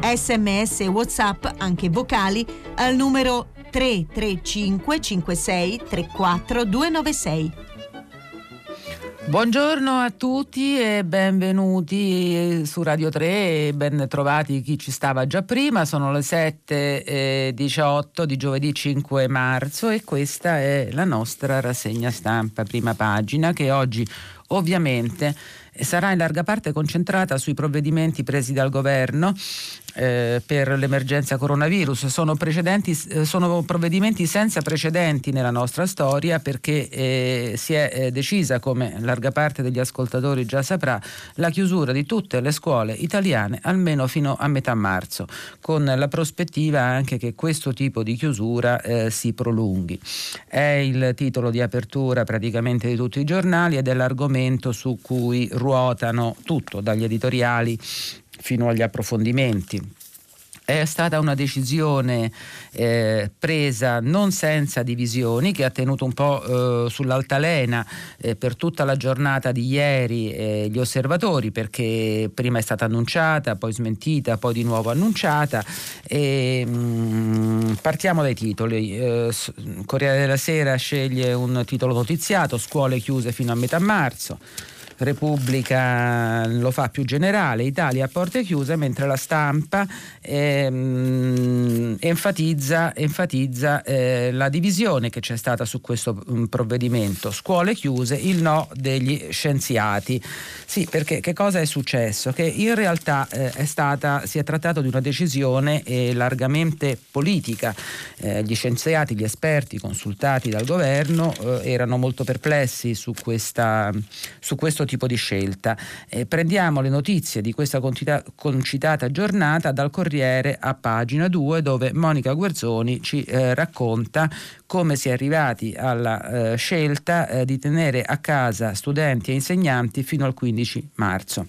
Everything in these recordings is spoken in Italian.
Sms e WhatsApp, anche vocali, al numero 335 56 34 296. Buongiorno a tutti e benvenuti su Radio 3 e ben trovati chi ci stava già prima. Sono le 7.18 di giovedì 5 marzo e questa è la nostra rassegna stampa prima pagina che oggi ovviamente sarà in larga parte concentrata sui provvedimenti presi dal governo eh, per l'emergenza coronavirus. Sono, eh, sono, provvedimenti senza precedenti nella nostra storia perché eh, si è eh, decisa, come larga parte degli ascoltatori già saprà, la chiusura di tutte le scuole italiane almeno fino a metà marzo, con la prospettiva anche che questo tipo di chiusura eh, si prolunghi. È il titolo di apertura praticamente di tutti i giornali ed è l'argomento su cui ruotano tutto, dagli editoriali fino agli approfondimenti. È stata una decisione eh, presa non senza divisioni che ha tenuto un po' eh, sull'altalena eh, per tutta la giornata di ieri eh, gli osservatori perché prima è stata annunciata, poi smentita, poi di nuovo annunciata. E, mh, mm, partiamo dai titoli. Eh, Corriere della Sera sceglie un titolo notiziato, scuole chiuse fino a metà marzo. Repubblica lo fa più generale, Italia a porte chiuse, mentre la stampa ehm, enfatizza, enfatizza eh, la divisione che c'è stata su questo um, provvedimento. Scuole chiuse, il no degli scienziati. Sì, perché che cosa è successo? Che in realtà eh, è stata, si è trattato di una decisione eh, largamente politica. Eh, gli scienziati, gli esperti consultati dal governo eh, erano molto perplessi su, questa, su questo tipo di scelta. Eh, prendiamo le notizie di questa concitata giornata dal Corriere a pagina 2 dove Monica Guerzoni ci eh, racconta come si è arrivati alla eh, scelta eh, di tenere a casa studenti e insegnanti fino al 15 marzo.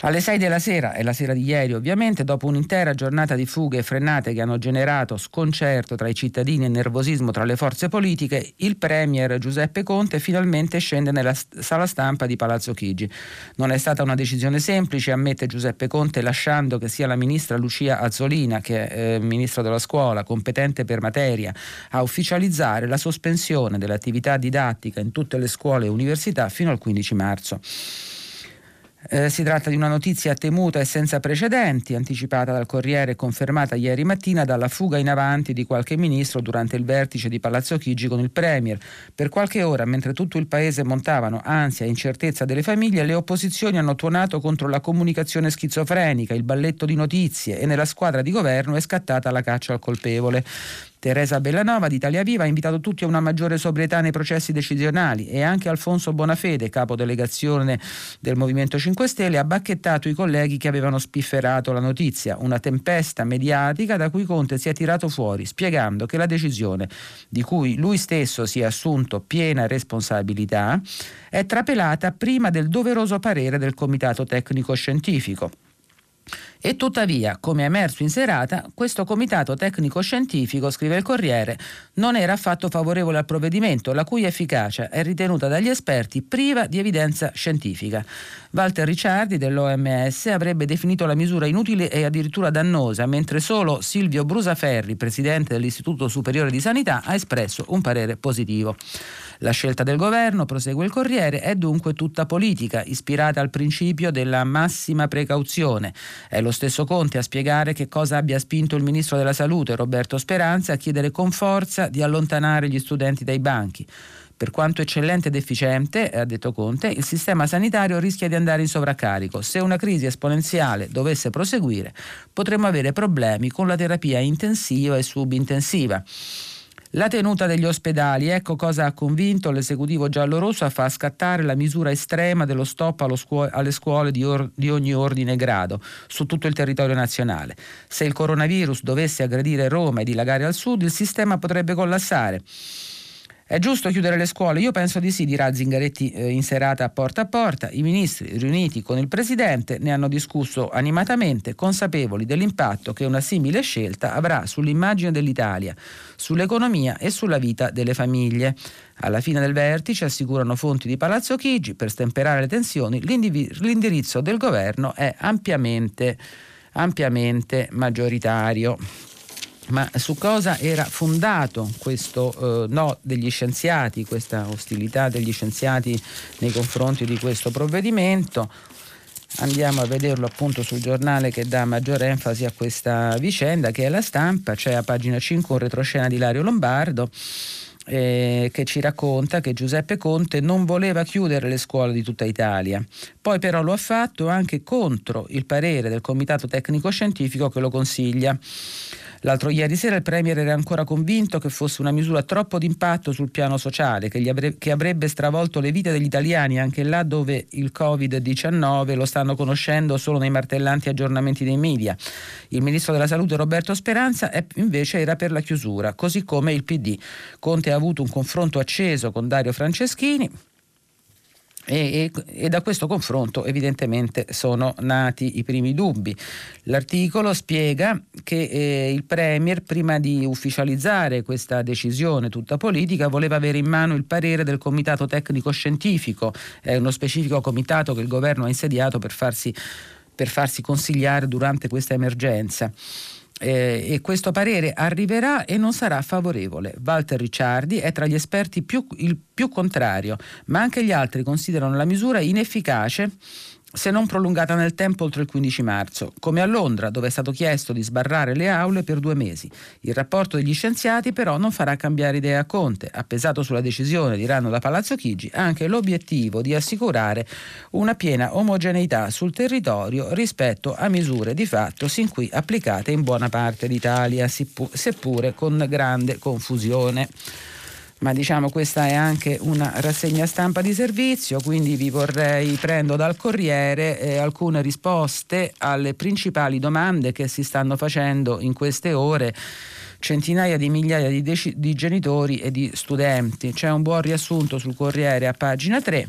Alle 6 della sera, e la sera di ieri ovviamente, dopo un'intera giornata di fughe e frenate che hanno generato sconcerto tra i cittadini e nervosismo tra le forze politiche, il Premier Giuseppe Conte finalmente scende nella sala stampa di Palazzo Chigi. Non è stata una decisione semplice, ammette Giuseppe Conte, lasciando che sia la ministra Lucia Azzolina, che è eh, ministro della scuola, competente per materia, a ufficializzare la sospensione dell'attività didattica in tutte le scuole e università fino al 15 marzo. Eh, si tratta di una notizia temuta e senza precedenti, anticipata dal Corriere e confermata ieri mattina dalla fuga in avanti di qualche ministro durante il vertice di Palazzo Chigi con il Premier. Per qualche ora, mentre tutto il paese montavano ansia e incertezza delle famiglie, le opposizioni hanno tuonato contro la comunicazione schizofrenica, il balletto di notizie e nella squadra di governo è scattata la caccia al colpevole. Teresa Bellanova di Italia Viva ha invitato tutti a una maggiore sobrietà nei processi decisionali e anche Alfonso Bonafede, capo delegazione del Movimento 5 Stelle, ha bacchettato i colleghi che avevano spifferato la notizia, una tempesta mediatica da cui Conte si è tirato fuori, spiegando che la decisione di cui lui stesso si è assunto piena responsabilità è trapelata prima del doveroso parere del Comitato Tecnico Scientifico. E tuttavia, come è emerso in serata, questo comitato tecnico-scientifico, scrive il Corriere, non era affatto favorevole al provvedimento, la cui efficacia è ritenuta dagli esperti priva di evidenza scientifica. Walter Ricciardi dell'OMS avrebbe definito la misura inutile e addirittura dannosa, mentre solo Silvio Brusaferri, presidente dell'Istituto Superiore di Sanità, ha espresso un parere positivo. La scelta del governo, prosegue il Corriere, è dunque tutta politica, ispirata al principio della massima precauzione. È lo stesso Conte a spiegare che cosa abbia spinto il ministro della Salute, Roberto Speranza, a chiedere con forza di allontanare gli studenti dai banchi. Per quanto eccellente ed efficiente, ha detto Conte, il sistema sanitario rischia di andare in sovraccarico. Se una crisi esponenziale dovesse proseguire, potremmo avere problemi con la terapia intensiva e subintensiva. La tenuta degli ospedali, ecco cosa ha convinto l'esecutivo giallorosso a far scattare la misura estrema dello stop scuo- alle scuole di, or- di ogni ordine e grado su tutto il territorio nazionale. Se il coronavirus dovesse aggredire Roma e dilagare al sud, il sistema potrebbe collassare. È giusto chiudere le scuole? Io penso di sì, dirà Zingaretti eh, in serata porta a porta. I ministri riuniti con il Presidente ne hanno discusso animatamente, consapevoli dell'impatto che una simile scelta avrà sull'immagine dell'Italia, sull'economia e sulla vita delle famiglie. Alla fine del vertice, assicurano fonti di Palazzo Chigi, per stemperare le tensioni, l'indirizzo del governo è ampiamente, ampiamente maggioritario. Ma su cosa era fondato questo eh, no degli scienziati, questa ostilità degli scienziati nei confronti di questo provvedimento? Andiamo a vederlo appunto sul giornale che dà maggiore enfasi a questa vicenda, che è la stampa, c'è a pagina 5 un retroscena di Lario Lombardo. Eh, che ci racconta che Giuseppe Conte non voleva chiudere le scuole di tutta Italia. Poi però lo ha fatto anche contro il parere del Comitato Tecnico Scientifico che lo consiglia. L'altro ieri sera il Premier era ancora convinto che fosse una misura troppo d'impatto sul piano sociale, che, avrebbe, che avrebbe stravolto le vite degli italiani anche là dove il Covid-19 lo stanno conoscendo solo nei martellanti aggiornamenti dei media. Il Ministro della Salute Roberto Speranza è, invece era per la chiusura, così come il PD. Conte ha avuto un confronto acceso con Dario Franceschini e, e, e, da questo confronto evidentemente sono nati i primi dubbi. L'articolo spiega che eh, il Premier, prima di ufficializzare questa decisione tutta politica, voleva avere in mano il parere del Comitato Tecnico Scientifico, è uno specifico comitato che il governo ha insediato per farsi, per farsi consigliare durante questa emergenza eh, e questo parere arriverà e non sarà favorevole. Walter Ricciardi è tra gli esperti più, il più contrario, ma anche gli altri considerano la misura inefficace se non prolungata nel tempo oltre il 15 marzo, come a Londra, dove è stato chiesto di sbarrare le aule per due mesi. Il rapporto degli scienziati però non farà cambiare idea a Conte. Ha pesato sulla decisione, diranno da Palazzo Chigi, anche l'obiettivo di assicurare una piena omogeneità sul territorio rispetto a misure di fatto sin qui applicate in buona parte d'Italia, seppure con grande confusione ma diciamo questa è anche una rassegna stampa di servizio, quindi vi vorrei prendo dal Corriere eh, alcune risposte alle principali domande che si stanno facendo in queste ore centinaia di migliaia di, dec- di genitori e di studenti. C'è un buon riassunto sul Corriere a pagina 3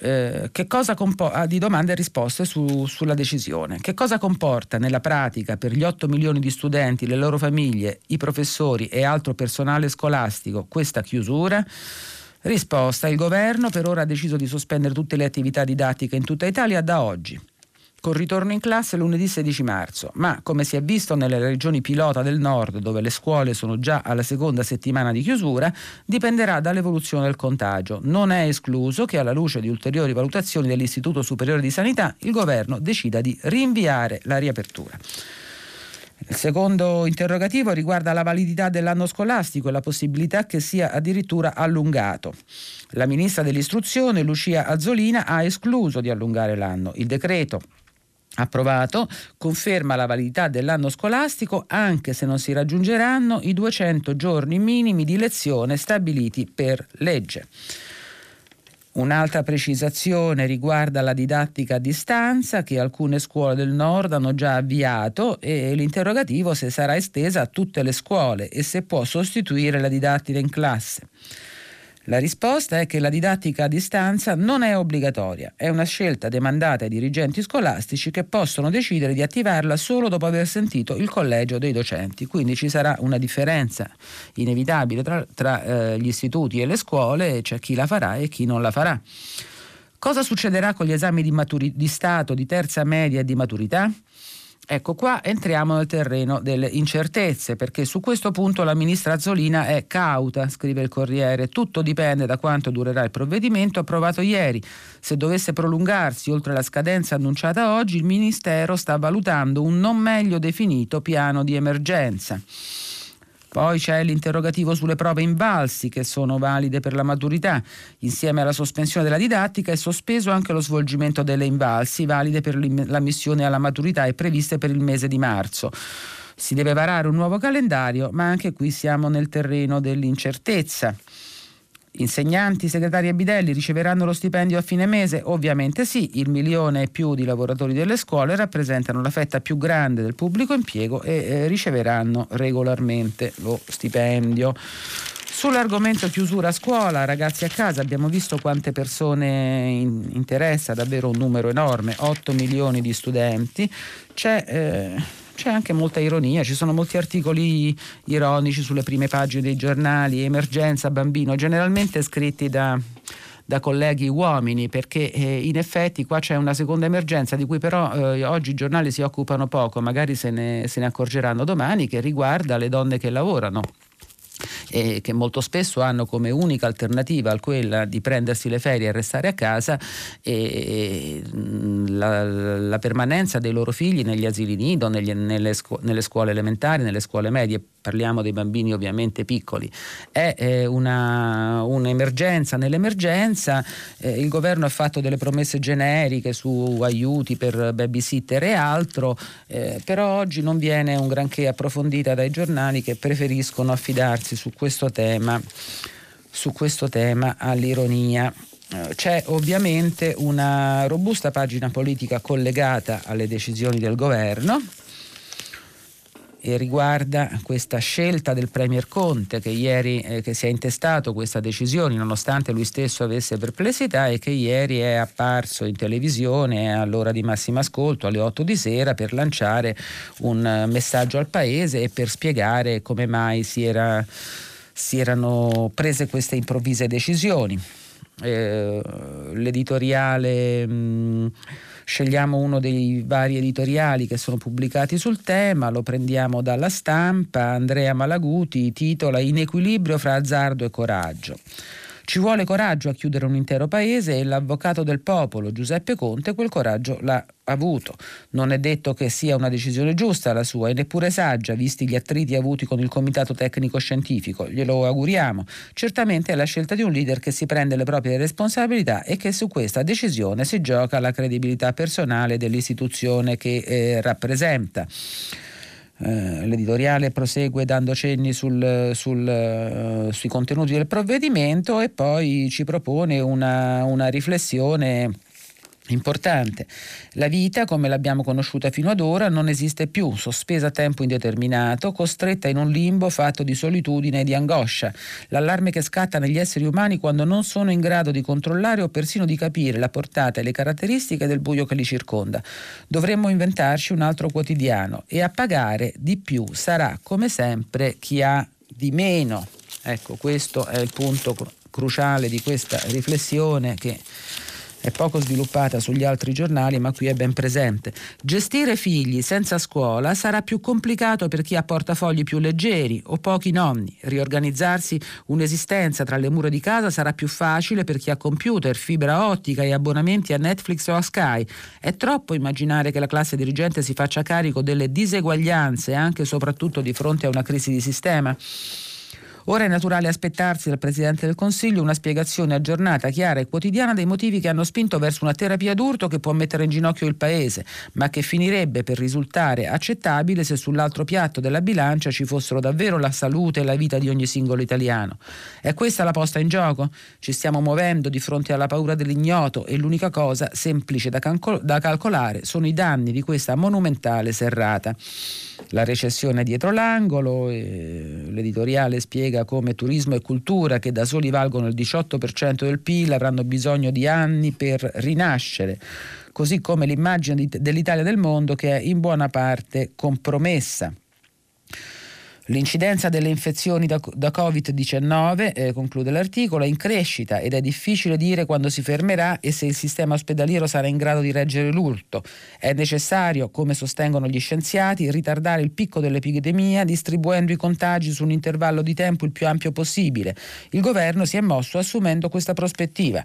eh, compo- ah, di domande e risposte su, sulla decisione. Che cosa comporta nella pratica per gli 8 milioni di studenti, le loro famiglie, i professori e altro personale scolastico questa chiusura? Risposta: il governo per ora ha deciso di sospendere tutte le attività didattiche in tutta Italia da oggi con ritorno in classe lunedì 16 marzo, ma come si è visto nelle regioni pilota del nord dove le scuole sono già alla seconda settimana di chiusura, dipenderà dall'evoluzione del contagio. Non è escluso che alla luce di ulteriori valutazioni dell'Istituto Superiore di Sanità il governo decida di rinviare la riapertura. Il secondo interrogativo riguarda la validità dell'anno scolastico e la possibilità che sia addirittura allungato. La ministra dell'istruzione Lucia Azzolina ha escluso di allungare l'anno. Il decreto approvato conferma la validità dell'anno scolastico anche se non si raggiungeranno i 200 giorni minimi di lezione stabiliti per legge. Un'altra precisazione riguarda la didattica a distanza che alcune scuole del nord hanno già avviato e l'interrogativo se sarà estesa a tutte le scuole e se può sostituire la didattica in classe. La risposta è che la didattica a distanza non è obbligatoria, è una scelta demandata ai dirigenti scolastici che possono decidere di attivarla solo dopo aver sentito il collegio dei docenti. Quindi ci sarà una differenza inevitabile tra, tra eh, gli istituti e le scuole, c'è chi la farà e chi non la farà. Cosa succederà con gli esami di, maturi- di Stato di terza media e di maturità? Ecco, qua entriamo nel terreno delle incertezze, perché su questo punto la ministra Azzolina è cauta, scrive il Corriere. Tutto dipende da quanto durerà il provvedimento approvato ieri. Se dovesse prolungarsi oltre la scadenza annunciata oggi, il Ministero sta valutando un non meglio definito piano di emergenza. Poi c'è l'interrogativo sulle prove invalsi che sono valide per la maturità. Insieme alla sospensione della didattica è sospeso anche lo svolgimento delle invalsi valide per l'ammissione alla maturità e previste per il mese di marzo. Si deve varare un nuovo calendario, ma anche qui siamo nel terreno dell'incertezza. Insegnanti, segretari e bidelli riceveranno lo stipendio a fine mese? Ovviamente sì, il milione e più di lavoratori delle scuole rappresentano la fetta più grande del pubblico impiego e eh, riceveranno regolarmente lo stipendio. Sull'argomento chiusura scuola, ragazzi a casa, abbiamo visto quante persone in, interessa, davvero un numero enorme, 8 milioni di studenti. C'è... Eh, c'è anche molta ironia, ci sono molti articoli ironici sulle prime pagine dei giornali, emergenza bambino, generalmente scritti da, da colleghi uomini perché eh, in effetti qua c'è una seconda emergenza di cui però eh, oggi i giornali si occupano poco, magari se ne, se ne accorgeranno domani, che riguarda le donne che lavorano eh, che molto spesso hanno come unica alternativa quella di prendersi le ferie e restare a casa eh, la, la, permanenza dei loro figli negli asili nido, negli, nelle, scu- nelle scuole elementari, nelle scuole medie parliamo dei bambini ovviamente piccoli, è eh, una, un'emergenza. Nell'emergenza, eh, il governo ha fatto delle promesse generiche su aiuti per babysitter e altro, eh, però oggi non viene un granché approfondita dai giornali che preferiscono affidarsi su questo tema, su questo tema all'ironia. Eh, c'è ovviamente una robusta pagina politica collegata alle decisioni del governo e riguarda questa scelta del Premier Conte che ieri eh, che si è intestato questa decisione nonostante lui stesso avesse perplessità e che ieri è apparso in televisione all'ora di massimo ascolto alle 8 di sera per lanciare un uh, messaggio al paese e per spiegare come mai si, era, si erano prese queste improvvise decisioni. Eh, l'editoriale mh, scegliamo uno dei vari editoriali che sono pubblicati sul tema, lo prendiamo dalla stampa, Andrea Malaguti titola In equilibrio fra azzardo e coraggio. Ci vuole coraggio a chiudere un intero paese e l'avvocato del popolo Giuseppe Conte quel coraggio l'ha avuto. Non è detto che sia una decisione giusta la sua e neppure saggia, visti gli attriti avuti con il comitato tecnico scientifico. Glielo auguriamo. Certamente è la scelta di un leader che si prende le proprie responsabilità e che su questa decisione si gioca la credibilità personale dell'istituzione che eh, rappresenta. Eh, l'editoriale prosegue dando cenni sul, sul, uh, sui contenuti del provvedimento e poi ci propone una, una riflessione Importante. La vita, come l'abbiamo conosciuta fino ad ora, non esiste più, sospesa a tempo indeterminato, costretta in un limbo fatto di solitudine e di angoscia. L'allarme che scatta negli esseri umani quando non sono in grado di controllare o persino di capire la portata e le caratteristiche del buio che li circonda. Dovremmo inventarci un altro quotidiano e a pagare di più sarà, come sempre, chi ha di meno. Ecco, questo è il punto cruciale di questa riflessione che è poco sviluppata sugli altri giornali, ma qui è ben presente. Gestire figli senza scuola sarà più complicato per chi ha portafogli più leggeri o pochi nonni. Riorganizzarsi un'esistenza tra le mura di casa sarà più facile per chi ha computer, fibra ottica e abbonamenti a Netflix o a Sky. È troppo immaginare che la classe dirigente si faccia carico delle diseguaglianze anche e soprattutto di fronte a una crisi di sistema. Ora è naturale aspettarsi dal Presidente del Consiglio una spiegazione aggiornata, chiara e quotidiana dei motivi che hanno spinto verso una terapia d'urto che può mettere in ginocchio il Paese, ma che finirebbe per risultare accettabile se sull'altro piatto della bilancia ci fossero davvero la salute e la vita di ogni singolo italiano. È questa la posta in gioco? Ci stiamo muovendo di fronte alla paura dell'ignoto e l'unica cosa semplice da, calcol- da calcolare sono i danni di questa monumentale serrata. La recessione è dietro l'angolo, l'editoriale spiega spiega come turismo e cultura, che da soli valgono il 18% del PIL, avranno bisogno di anni per rinascere così come l'immagine dell'Italia del mondo che è in buona parte compromessa. L'incidenza delle infezioni da, da Covid-19, eh, conclude l'articolo, è in crescita ed è difficile dire quando si fermerà e se il sistema ospedaliero sarà in grado di reggere l'urto. È necessario, come sostengono gli scienziati, ritardare il picco dell'epidemia distribuendo i contagi su un intervallo di tempo il più ampio possibile. Il governo si è mosso assumendo questa prospettiva.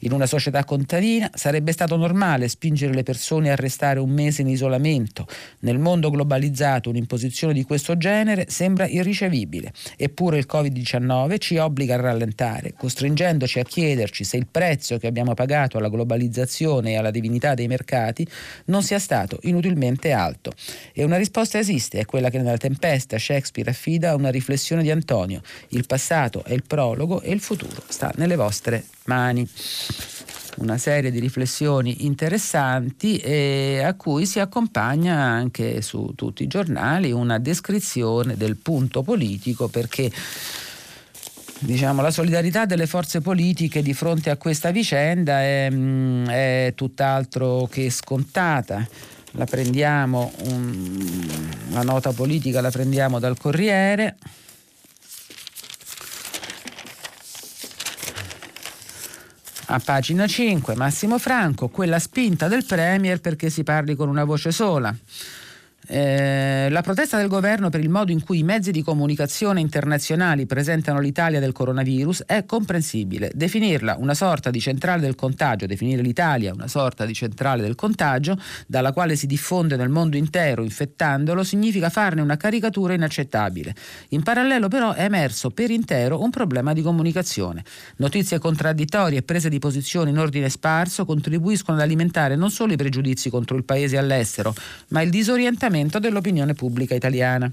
In una società contadina sarebbe stato normale spingere le persone a restare un mese in isolamento. Nel mondo globalizzato un'imposizione di questo genere sembra irricevibile. Eppure il Covid-19 ci obbliga a rallentare, costringendoci a chiederci se il prezzo che abbiamo pagato alla globalizzazione e alla divinità dei mercati non sia stato inutilmente alto. E una risposta esiste, è quella che nella tempesta Shakespeare affida a una riflessione di Antonio. Il passato è il prologo e il futuro sta nelle vostre mani una serie di riflessioni interessanti e a cui si accompagna anche su tutti i giornali una descrizione del punto politico perché diciamo, la solidarietà delle forze politiche di fronte a questa vicenda è, mm, è tutt'altro che scontata. La prendiamo, um, la nota politica la prendiamo dal Corriere. A pagina 5, Massimo Franco, quella spinta del Premier perché si parli con una voce sola. Eh, la protesta del governo per il modo in cui i mezzi di comunicazione internazionali presentano l'Italia del coronavirus è comprensibile. Definirla una sorta di centrale del contagio, definire l'Italia una sorta di centrale del contagio dalla quale si diffonde nel mondo intero infettandolo significa farne una caricatura inaccettabile. In parallelo però è emerso per intero un problema di comunicazione. Notizie contraddittorie e prese di posizione in ordine sparso contribuiscono ad alimentare non solo i pregiudizi contro il paese all'estero, ma il disorientamento orientamento dell'opinione pubblica italiana.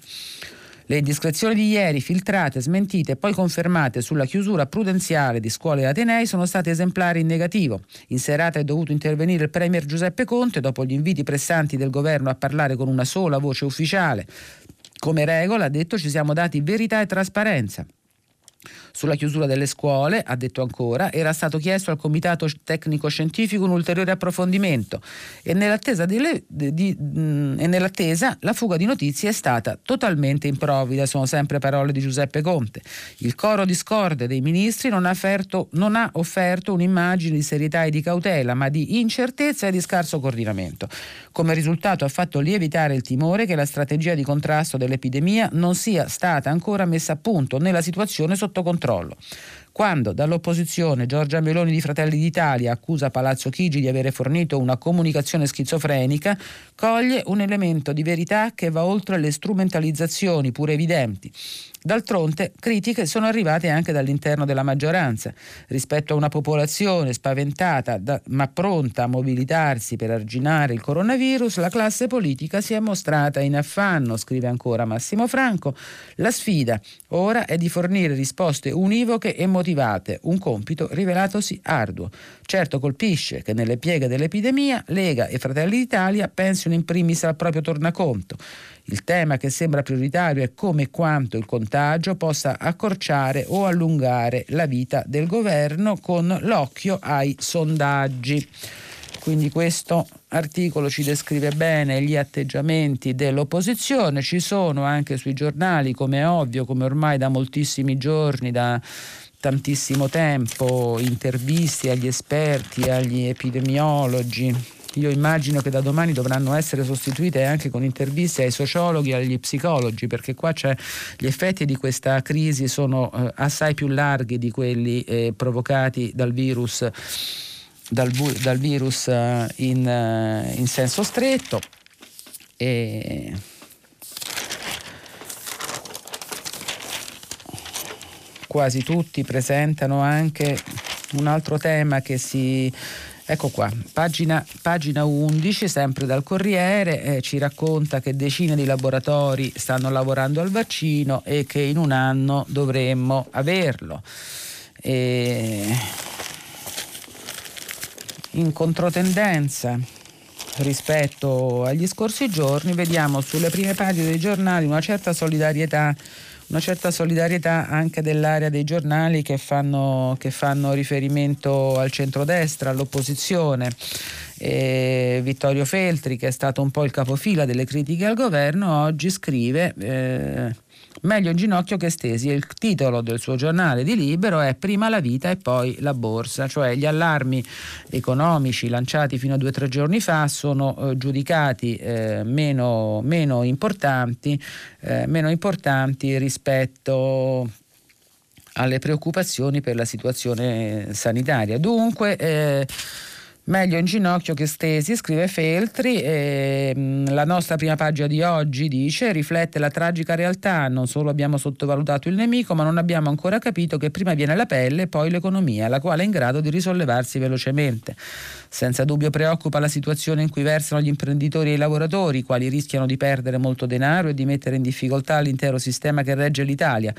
Le indiscrezioni di ieri, filtrate, smentite e poi confermate sulla chiusura prudenziale di scuole e atenei sono state esemplari in negativo. In serata è dovuto intervenire il Premier Giuseppe Conte dopo gli inviti pressanti del governo a parlare con una sola voce ufficiale. Come regola, ha detto, ci siamo dati verità e trasparenza. Sulla chiusura delle scuole, ha detto ancora, era stato chiesto al Comitato Tecnico Scientifico un ulteriore approfondimento e nell'attesa, di le, di, mh, mm, e nell'attesa la fuga di notizie è stata totalmente improvvida, sono sempre parole di Giuseppe Conte. Il coro discorde dei ministri non ha, offerto, non ha offerto un'immagine di serietà e di cautela, ma di incertezza e di scarso coordinamento. Come risultato ha fatto lievitare il timore che la strategia di contrasto dell'epidemia non sia stata ancora messa a punto né la situazione sotto controllo. Quando dall'opposizione Giorgia Meloni di Fratelli d'Italia accusa Palazzo Chigi di avere fornito una comunicazione schizofrenica, coglie un elemento di verità che va oltre le strumentalizzazioni pure evidenti. D'altronde, critiche sono arrivate anche dall'interno della maggioranza. Rispetto a una popolazione spaventata da, ma pronta a mobilitarsi per arginare il coronavirus, la classe politica si è mostrata in affanno, scrive ancora Massimo Franco. La sfida ora è di fornire risposte univoche e motivate, un compito rivelatosi arduo. Certo colpisce che nelle pieghe dell'epidemia Lega e Fratelli d'Italia pensino in primis al proprio tornaconto. Il tema che sembra prioritario è come e quanto il contagio possa accorciare o allungare la vita del governo con l'occhio ai sondaggi. Quindi questo articolo ci descrive bene gli atteggiamenti dell'opposizione, ci sono anche sui giornali, come è ovvio, come ormai da moltissimi giorni, da tantissimo tempo, interviste agli esperti, agli epidemiologi, io immagino che da domani dovranno essere sostituite anche con interviste ai sociologhi e agli psicologi, perché qua c'è, gli effetti di questa crisi sono eh, assai più larghi di quelli eh, provocati dal virus, dal, dal virus eh, in, eh, in, senso stretto. E quasi tutti presentano anche un altro tema che si Ecco qua, pagina, pagina 11, sempre dal Corriere, eh, ci racconta che decine di laboratori stanno lavorando al vaccino e che in un anno dovremmo averlo. E in controtendenza rispetto agli scorsi giorni, vediamo sulle prime pagine dei giornali una certa solidarietà una certa solidarietà anche dell'area dei giornali che fanno, che fanno riferimento al centrodestra, all'opposizione. E Vittorio Feltri, che è stato un po' il capofila delle critiche al governo, oggi scrive eh, Meglio in ginocchio che stesi. Il titolo del suo giornale di libero è Prima la vita e poi la borsa, cioè gli allarmi economici lanciati fino a due o tre giorni fa sono eh, giudicati eh, meno, meno, importanti, eh, meno importanti rispetto alle preoccupazioni per la situazione sanitaria. Dunque, eh, Meglio in ginocchio che stesi, scrive Feltri. E, mm, la nostra prima pagina di oggi dice: riflette la tragica realtà. Non solo abbiamo sottovalutato il nemico, ma non abbiamo ancora capito che prima viene la pelle e poi l'economia, la quale è in grado di risollevarsi velocemente. Senza dubbio preoccupa la situazione in cui versano gli imprenditori e i lavoratori, i quali rischiano di perdere molto denaro e di mettere in difficoltà l'intero sistema che regge l'Italia.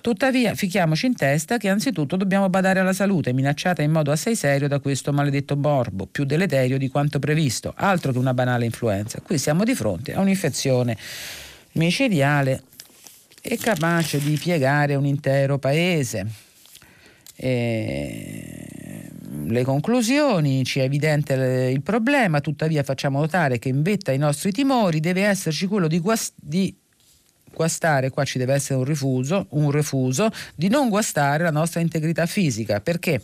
Tuttavia, fichiamoci in testa che anzitutto dobbiamo badare alla salute, minacciata in modo assai serio da questo maledetto morbo, più deleterio di quanto previsto, altro che una banale influenza. Qui siamo di fronte a un'infezione micidiale e capace di piegare un intero paese. E le conclusioni, ci è evidente il problema, tuttavia facciamo notare che in vetta ai nostri timori deve esserci quello di, guast- di guastare, qua ci deve essere un rifuso, un refuso, di non guastare la nostra integrità fisica, perché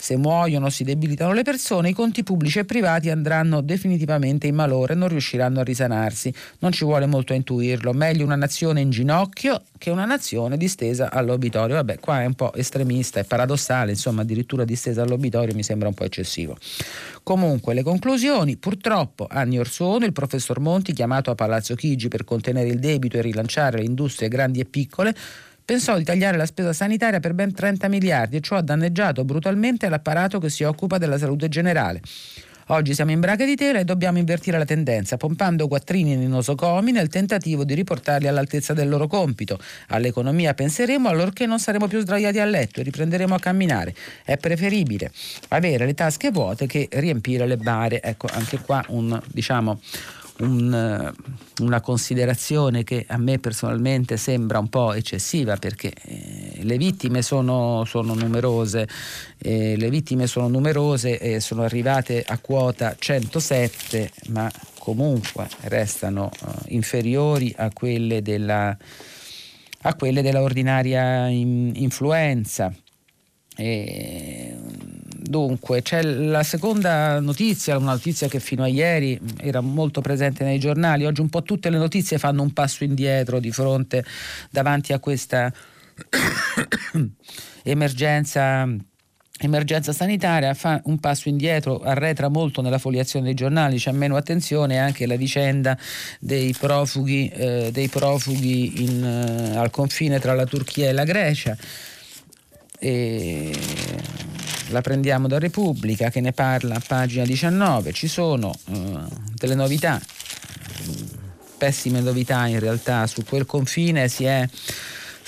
se muoiono o si debilitano le persone, i conti pubblici e privati andranno definitivamente in malore e non riusciranno a risanarsi. Non ci vuole molto a intuirlo. Meglio una nazione in ginocchio che una nazione distesa all'obitorio. Vabbè, qua è un po' estremista, è paradossale, insomma, addirittura distesa all'obitorio mi sembra un po' eccessivo. Comunque, le conclusioni, purtroppo, anni or sono, il professor Monti, chiamato a Palazzo Chigi per contenere il debito e rilanciare le industrie grandi e piccole, pensò di tagliare la spesa sanitaria per ben 30 miliardi e ciò ha danneggiato brutalmente l'apparato che si occupa della salute generale. Oggi siamo in braga di tela e dobbiamo invertire la tendenza, pompando quattrini nei nosocomi nel tentativo di riportarli all'altezza del loro compito. All'economia penseremo allorché non saremo più sdraiati a letto e riprenderemo a camminare. È preferibile avere le tasche vuote che riempire le bare. Ecco, anche qua un, diciamo, un, eh, una considerazione che a me personalmente sembra un po' eccessiva perché eh, le vittime sono, sono numerose, eh, le vittime sono numerose e sono arrivate a quota 107 ma comunque restano uh, inferiori a quelle della, a quelle della ordinaria in, influenza. E, Dunque, c'è la seconda notizia, una notizia che fino a ieri era molto presente nei giornali, oggi un po' tutte le notizie fanno un passo indietro di fronte davanti a questa emergenza emergenza sanitaria. Fa un passo indietro, arretra molto nella foliazione dei giornali, c'è meno attenzione anche la vicenda dei profughi, eh, dei profughi in, eh, al confine tra la Turchia e la Grecia. E la prendiamo da Repubblica che ne parla a pagina 19, ci sono uh, delle novità, pessime novità in realtà, su quel confine. Si è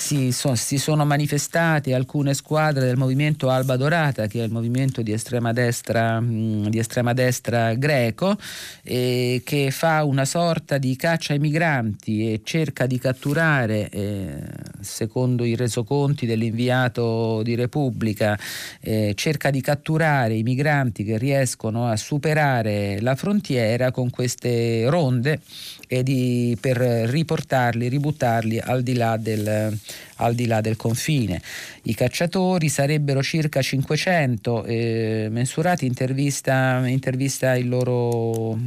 si, so, si, sono manifestate alcune squadre del movimento Alba Dorata, che è il movimento di estrema destra, mh, di estrema destra greco, eh, che fa una sorta di caccia ai migranti e cerca di catturare, eh, secondo i resoconti dell'inviato di Repubblica, eh, cerca di catturare i migranti che riescono a superare la frontiera con queste ronde e di, per riportarli, ributtarli al di, del, al di là del confine. I cacciatori sarebbero circa 500, eh, mensurati intervista, intervista il loro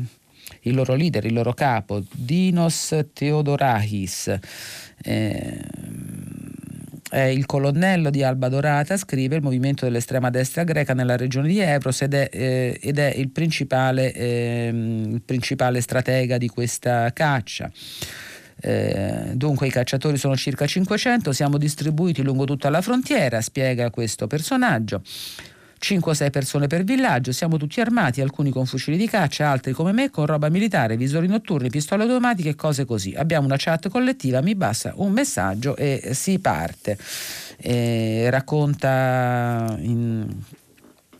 il loro leader, il loro capo, Dinos Theodorakis. Eh, è il colonnello di Alba Dorata, scrive il movimento dell'estrema destra greca nella regione di Evros ed è, eh, ed è il, principale, eh, il principale stratega di questa caccia. Eh, dunque i cacciatori sono circa 500, siamo distribuiti lungo tutta la frontiera, spiega questo personaggio. 5 o 6 persone per villaggio, siamo tutti armati, alcuni con fucili di caccia, altri come me con roba militare, visori notturni, pistole automatiche e cose così. Abbiamo una chat collettiva, mi basta un messaggio e si parte. E racconta in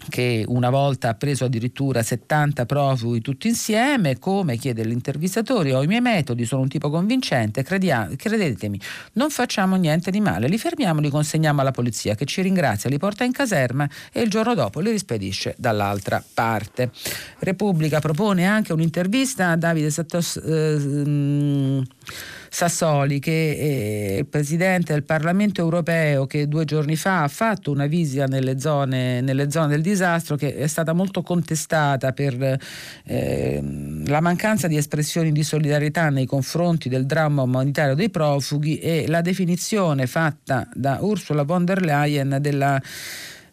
che una volta ha preso addirittura 70 profughi tutti insieme, come chiede l'intervistatore, ho i miei metodi, sono un tipo convincente, credia- credetemi, non facciamo niente di male, li fermiamo, li consegniamo alla polizia che ci ringrazia, li porta in caserma e il giorno dopo li rispedisce dall'altra parte. Repubblica propone anche un'intervista a Davide Sattos... Eh, mm, Sassoli, che è il presidente del Parlamento europeo, che due giorni fa ha fatto una visita nelle zone, nelle zone del disastro, che è stata molto contestata per eh, la mancanza di espressioni di solidarietà nei confronti del dramma umanitario dei profughi e la definizione fatta da Ursula von der Leyen della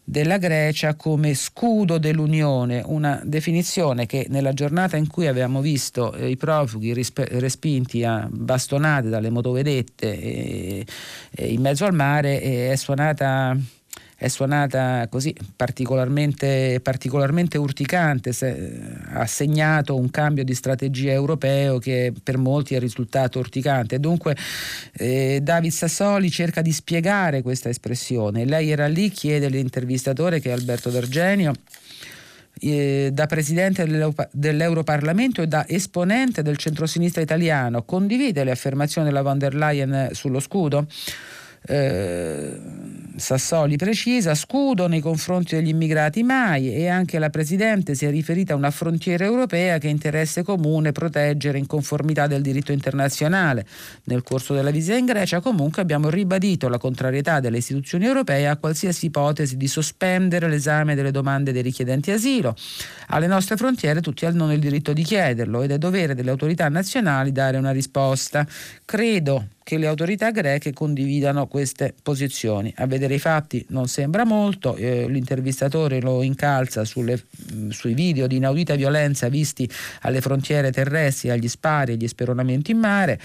della Grecia come scudo dell'Unione, una definizione che nella giornata in cui abbiamo visto eh, i profughi rispe- respinti a bastonate dalle motovedette eh, eh, in mezzo al mare è suonata è suonata così particolarmente, particolarmente urticante, se, ha segnato un cambio di strategia europeo che per molti è risultato urticante. Dunque eh, David Sassoli cerca di spiegare questa espressione. Lei era lì, chiede all'intervistatore che è Alberto D'Argenio eh, da presidente dell'Europarlamento e da esponente del centrosinistra italiano, condivide le affermazioni della von der Leyen sullo scudo? Eh, Sassoli precisa, scudo nei confronti degli immigrati mai e anche la Presidente si è riferita a una frontiera europea che è interesse comune proteggere in conformità del diritto internazionale. Nel corso della visita in Grecia comunque abbiamo ribadito la contrarietà delle istituzioni europee a qualsiasi ipotesi di sospendere l'esame delle domande dei richiedenti asilo. Alle nostre frontiere tutti hanno il diritto di chiederlo ed è dovere delle autorità nazionali dare una risposta. Credo che le autorità greche condividano queste posizioni. A vedere i fatti non sembra molto, eh, l'intervistatore lo incalza sulle, mh, sui video di inaudita violenza visti alle frontiere terrestri, agli spari e agli speronamenti in mare.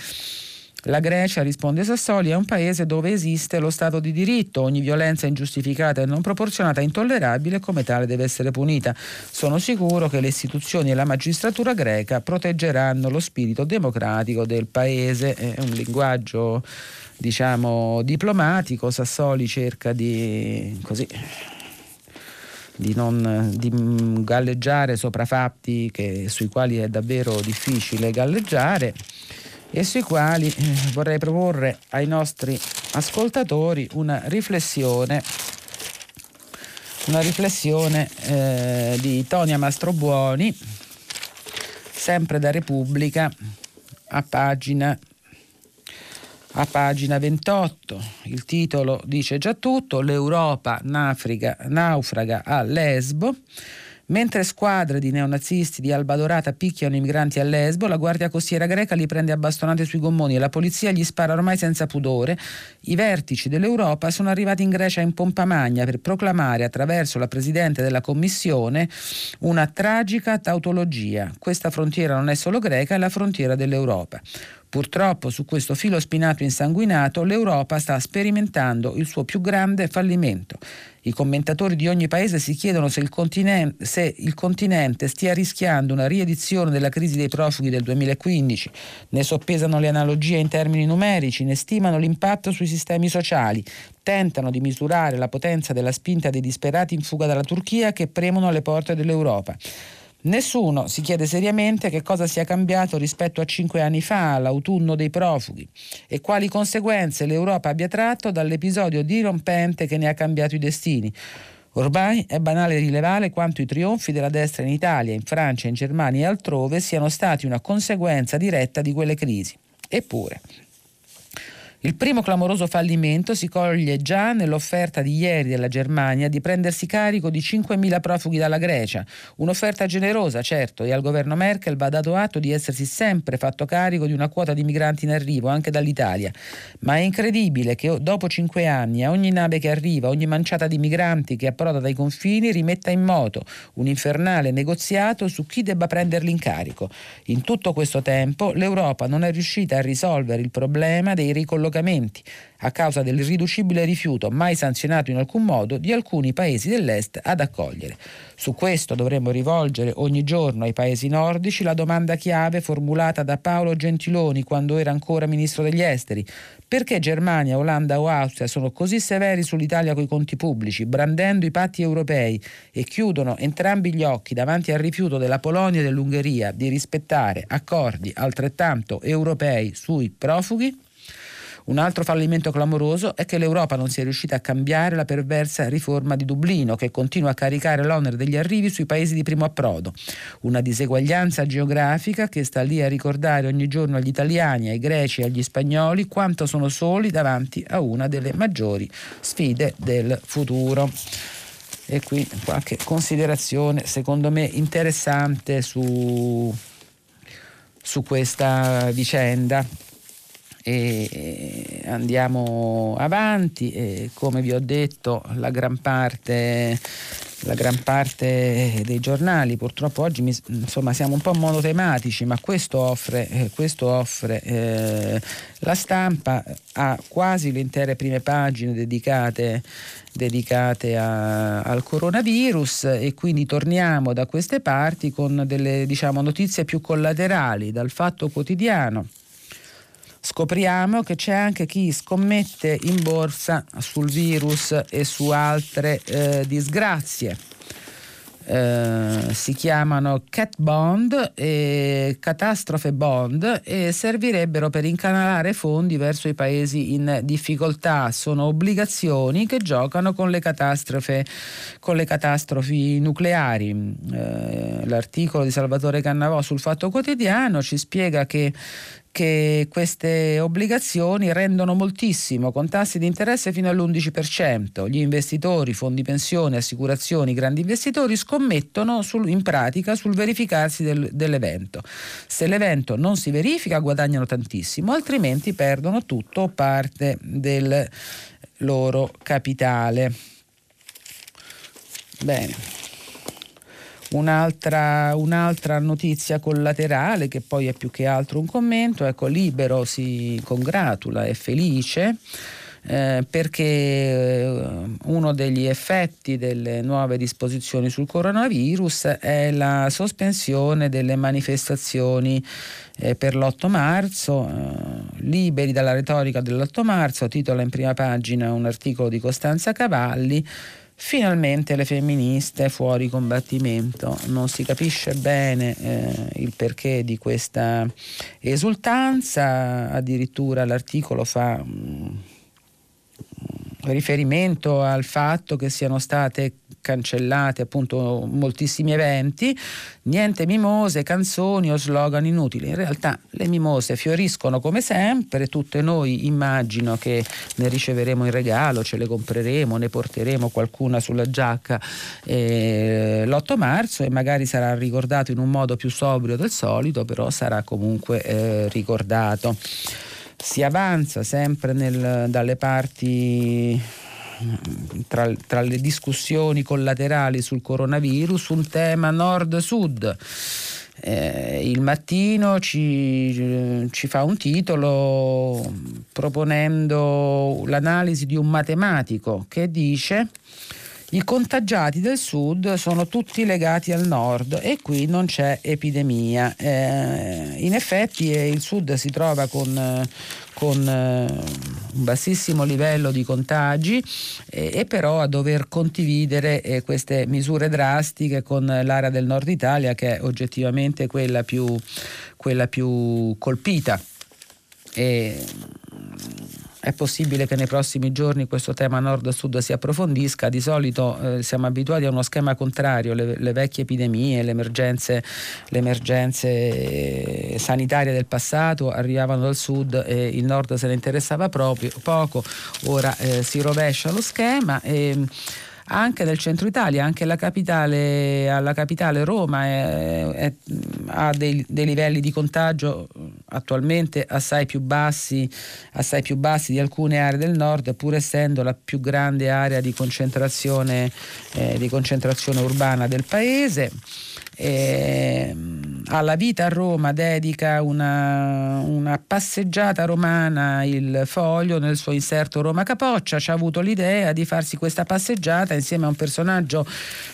La Grecia, risponde Sassoli, è un paese dove esiste lo Stato di diritto, ogni violenza ingiustificata e non proporzionata è intollerabile e come tale deve essere punita. Sono sicuro che le istituzioni e la magistratura greca proteggeranno lo spirito democratico del paese. È un linguaggio diciamo diplomatico, Sassoli cerca di così di non di galleggiare sopra fatti che, sui quali è davvero difficile galleggiare e sui quali eh, vorrei proporre ai nostri ascoltatori una riflessione una riflessione eh, di Tonia Mastrobuoni sempre da Repubblica a pagina a pagina 28. Il titolo dice già tutto, l'Europa naufraga a Lesbo. Mentre squadre di neonazisti di Alba Dorata picchiano i migranti a Lesbo, la guardia costiera greca li prende a bastonate sui gommoni e la polizia gli spara ormai senza pudore. I vertici dell'Europa sono arrivati in Grecia in pompa magna per proclamare attraverso la Presidente della Commissione una tragica tautologia. Questa frontiera non è solo greca, è la frontiera dell'Europa. Purtroppo su questo filo spinato insanguinato l'Europa sta sperimentando il suo più grande fallimento. I commentatori di ogni paese si chiedono se il, se il, continente stia rischiando una riedizione della crisi dei profughi del 2015, ne soppesano le analogie in termini numerici, ne stimano l'impatto sui sistemi sociali, tentano di misurare la potenza della spinta dei disperati in fuga dalla Turchia che premono alle porte dell'Europa. Nessuno si chiede seriamente che cosa sia cambiato rispetto a cinque anni fa, all'autunno dei profughi, e quali conseguenze l'Europa abbia tratto dall'episodio dirompente che ne ha cambiato i destini. Ormai è banale rilevare quanto i trionfi della destra in Italia, in Francia, in Germania e altrove siano stati una conseguenza diretta di quelle crisi. Eppure, il primo clamoroso fallimento si coglie già nell'offerta di ieri della Germania di prendersi carico di 5.000 profughi dalla Grecia, un'offerta generosa certo e al governo Merkel va dato atto di essersi sempre fatto carico di una quota di migranti in arrivo anche dall'Italia, ma è incredibile che dopo cinque anni a ogni nave che arriva, ogni manciata di migranti che approda dai confini rimetta in moto un infernale negoziato su chi debba prenderli in carico. In tutto questo tempo l'Europa non è riuscita a risolvere il problema dei ricollocamenti collocamenti a causa del riducibile rifiuto mai sanzionato in alcun modo di alcuni paesi dell'Est ad accogliere. Su questo dovremmo rivolgere ogni giorno ai paesi nordici la domanda chiave formulata da Paolo Gentiloni quando era ancora ministro degli esteri. Perché Germania, Olanda o Austria sono così severi sull'Italia coi conti pubblici, brandendo i patti europei e chiudono entrambi gli occhi davanti al rifiuto della Polonia e dell'Ungheria di rispettare accordi altrettanto europei sui profughi? Un altro fallimento clamoroso è che l'Europa non sia riuscita a cambiare la perversa riforma di Dublino che continua a caricare l'onere degli arrivi sui paesi di primo approdo. Una diseguaglianza geografica che sta lì a ricordare ogni giorno agli italiani, ai greci e agli spagnoli quanto sono soli davanti a una delle maggiori sfide del futuro. E qui qualche considerazione secondo me interessante su, su questa vicenda e andiamo avanti e come vi ho detto la gran parte la gran parte dei giornali purtroppo oggi mi, insomma siamo un po' monotematici ma questo offre, eh, questo offre eh, la stampa ha quasi le intere prime pagine dedicate, dedicate a, al coronavirus. E quindi torniamo da queste parti con delle diciamo, notizie più collaterali dal fatto quotidiano scopriamo che c'è anche chi scommette in borsa sul virus e su altre eh, disgrazie. Eh, si chiamano cat bond e catastrofe bond e servirebbero per incanalare fondi verso i paesi in difficoltà. Sono obbligazioni che giocano con le con le catastrofi nucleari. Eh, l'articolo di Salvatore Cannavò sul Fatto Quotidiano ci spiega che che queste obbligazioni rendono moltissimo con tassi di interesse fino all'11%. Gli investitori, fondi pensioni, assicurazioni, grandi investitori scommettono sul, in pratica sul verificarsi del, dell'evento. Se l'evento non si verifica guadagnano tantissimo, altrimenti perdono tutto o parte del loro capitale. Bene. Un'altra, un'altra, notizia collaterale che poi è più che altro un commento, ecco Libero si congratula, è felice eh, perché eh, uno degli effetti delle nuove disposizioni sul coronavirus è la sospensione delle manifestazioni eh, per l'8 marzo, eh, liberi dalla retorica dell'8 marzo, titola in prima pagina un articolo di Costanza Cavalli Finalmente le femministe fuori combattimento, non si capisce bene eh, il perché di questa esultanza, addirittura l'articolo fa mh, mm, riferimento al fatto che siano state cancellate appunto moltissimi eventi, niente mimose, canzoni o slogan inutili. In realtà le mimose fioriscono come sempre, tutte noi immagino che ne riceveremo in regalo, ce le compreremo, ne porteremo qualcuna sulla giacca eh, l'8 marzo e magari sarà ricordato in un modo più sobrio del solito, però sarà comunque eh, ricordato. Si avanza sempre nel, dalle parti tra, tra, le discussioni collaterali sul coronavirus un tema nord-sud. Eh, il mattino ci, ci, fa un titolo proponendo l'analisi di un matematico che dice i contagiati del sud sono tutti legati al nord e qui non c'è epidemia. Eh, in effetti eh, il sud si trova con, con eh, un bassissimo livello di contagi eh, e però a dover condividere eh, queste misure drastiche con l'area del nord Italia che è oggettivamente quella più, quella più colpita. E, è possibile che nei prossimi giorni questo tema nord-sud si approfondisca. Di solito eh, siamo abituati a uno schema contrario, le, le vecchie epidemie, le emergenze, le emergenze, sanitarie del passato arrivavano dal sud e il nord se ne interessava proprio poco. Ora eh, si rovescia lo schema. E, anche del centro Italia, anche la capitale, alla capitale Roma è, è, ha dei, dei, livelli di contagio attualmente assai più, bassi, assai più bassi di alcune aree del nord, pur essendo la più grande area di concentrazione, eh, di concentrazione urbana del paese. Eh, alla vita a Roma dedica una, una, passeggiata romana il foglio nel suo inserto Roma Capoccia, ci ha avuto l'idea di farsi questa passeggiata insieme a un personaggio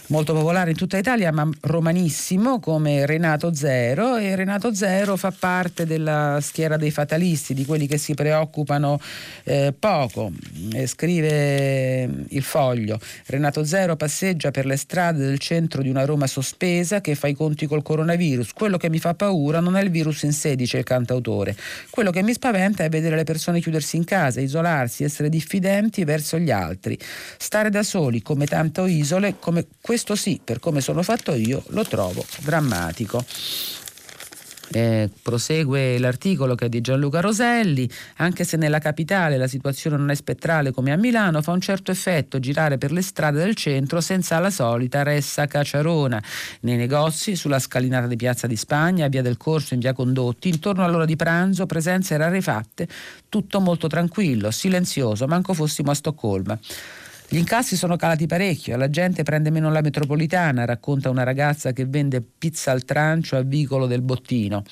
molto popolare in tutta Italia ma romanissimo come Renato Zero. E Renato Zero fa parte della schiera dei fatalisti, di quelli che si preoccupano eh, poco. E scrive il foglio, Renato Zero passeggia per le strade del centro di una Roma sospesa che che fa i conti col coronavirus. Quello che mi fa paura non è il virus in sé, dice il cantautore. Quello che mi spaventa è vedere le persone chiudersi in casa, isolarsi, essere diffidenti verso gli altri. Stare da soli, come tanto isole, come questo sì, per come sono fatto io, lo trovo drammatico. Eh, prosegue l'articolo che è di Gianluca Roselli, anche se nella capitale la situazione non è spettrale come a Milano, fa un certo effetto girare per le strade del centro senza la solita ressa caciarona. Nei negozi, sulla scalinata di Piazza di Spagna, via del Corso in via Condotti, intorno all'ora di pranzo, presenze rarefatte, tutto molto tranquillo, silenzioso, manco fossimo a Stoccolma. Gli incassi sono calati parecchio, la gente prende meno la metropolitana, racconta una ragazza che vende pizza al trancio a vicolo del bottino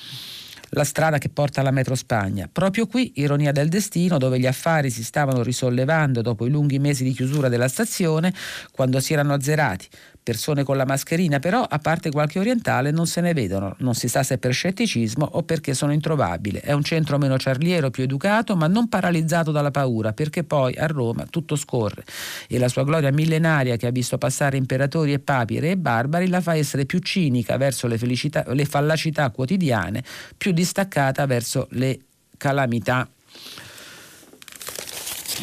la strada che porta alla metro Spagna. Proprio qui, ironia del destino, dove gli affari si stavano risollevando dopo i lunghi mesi di chiusura della stazione, quando si erano azzerati. Persone con la mascherina però, a parte qualche orientale, non se ne vedono. Non si sa se per scetticismo o perché sono introvabili. È un centro meno ciarliero, più educato, ma non paralizzato dalla paura, perché poi a Roma tutto scorre. E la sua gloria millenaria che ha visto passare imperatori e papi, re e barbari, la fa essere più cinica verso le, felicità, le fallacità quotidiane, più distaccata verso le calamità.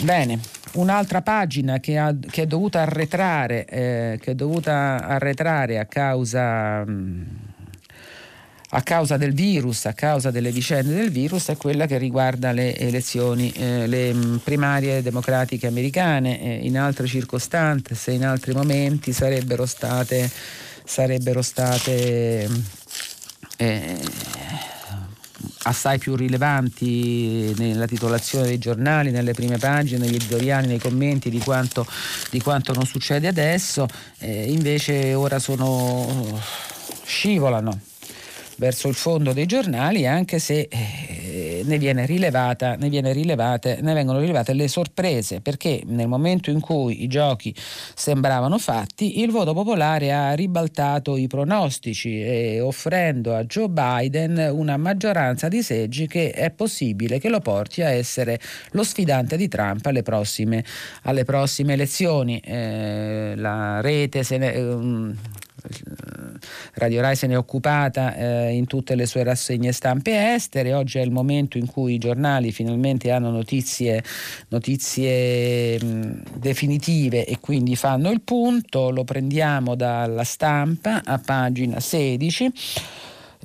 Bene, Un'altra pagina che, ha, che, è dovuta arretrare, eh, che è dovuta arretrare a causa, mm, a causa, del virus, a causa delle vicende del virus, è quella che riguarda le elezioni, eh, le mm, primarie democratiche americane. Eh, in altre circostanze, in altri momenti sarebbero state, sarebbero state eh, assai più rilevanti nella titolazione dei giornali, nelle prime pagine, negli editoriali, nei commenti di quanto, di quanto non succede adesso, eh, invece ora sono scivolano verso il fondo dei giornali anche se eh, ne, viene rilevata, ne, viene rilevate, ne vengono rilevate le sorprese perché nel momento in cui i giochi sembravano fatti il voto popolare ha ribaltato i pronostici e offrendo a Joe Biden una maggioranza di seggi che è possibile che lo porti a essere lo sfidante di Trump alle prossime, alle prossime elezioni. Eh, la rete se ne, um, Radio Rai se ne è occupata eh, in tutte le sue rassegne stampe estere, oggi è il momento in cui i giornali finalmente hanno notizie, notizie mh, definitive e quindi fanno il punto, lo prendiamo dalla stampa a pagina 16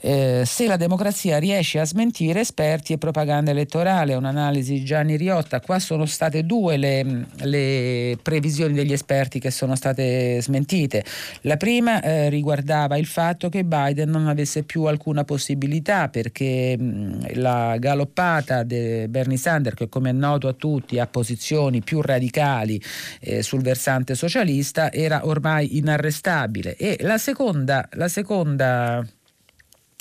eh, se la democrazia riesce a smentire esperti e propaganda elettorale, un'analisi di Gianni Riotta, qua sono state due le, le, previsioni degli esperti che sono state smentite. La prima eh, riguardava il fatto che Biden non avesse più alcuna possibilità perché mh, la galoppata di Bernie Sanders, che come è noto a tutti ha posizioni più radicali eh, sul versante socialista, era ormai inarrestabile. E la seconda, la seconda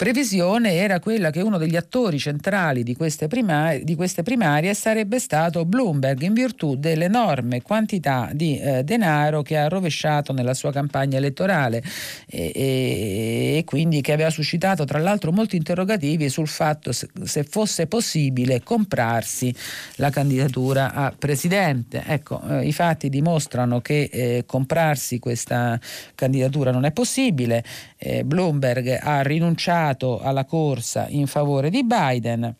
previsione era quella che uno degli attori centrali di queste, primarie, di queste primarie sarebbe stato Bloomberg in virtù dell'enorme quantità di eh, denaro che ha rovesciato nella sua campagna elettorale e, e, e, quindi che aveva suscitato tra l'altro molti interrogativi sul fatto se, se fosse possibile comprarsi la candidatura a presidente. Ecco, eh, i fatti dimostrano che eh, comprarsi questa candidatura non è possibile. Eh, Bloomberg ha rinunciato votato alla corsa in favore di Biden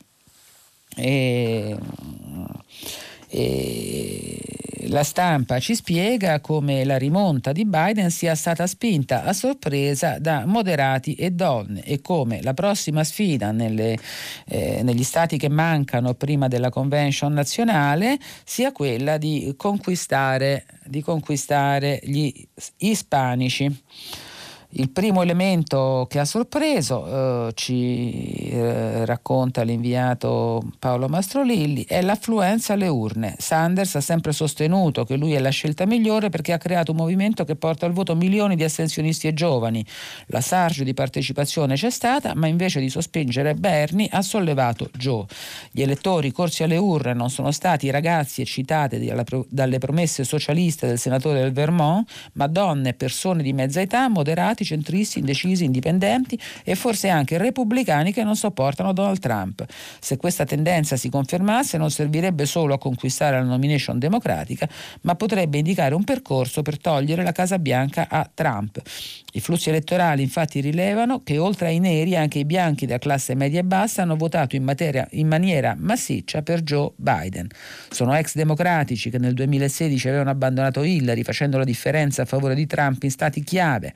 e, e la stampa ci spiega come la rimonta di Biden sia stata spinta a sorpresa da moderati e donne e come la prossima sfida nelle, eh, negli stati che mancano prima della convention nazionale sia quella di conquistare, di conquistare gli ispanici. Il primo elemento che ha sorpreso, eh, ci eh, racconta l'inviato Paolo Mastrolilli, è l'affluenza alle urne. Sanders ha sempre sostenuto che lui è la scelta migliore perché ha creato un movimento che porta al voto milioni di astensionisti e giovani. La sarge di partecipazione c'è stata, ma invece di sospingere Bernie ha sollevato Joe. Gli elettori corsi alle urne non sono stati ragazzi eccitate dalle promesse socialiste del senatore del Vermont, ma donne e persone di mezza età moderate moderati, centristi, indecisi, indipendenti e forse anche repubblicani che non sopportano Donald Trump. Se questa tendenza si confermasse non servirebbe solo a conquistare la nomination democratica, ma potrebbe indicare un percorso per togliere la Casa Bianca a Trump. I flussi elettorali infatti rilevano che oltre ai neri anche i bianchi della classe media e bassa hanno votato in, materia, in maniera massiccia per Joe Biden. Sono ex democratici che nel 2016 avevano abbandonato Hillary facendo la differenza a favore di Trump in stati chiave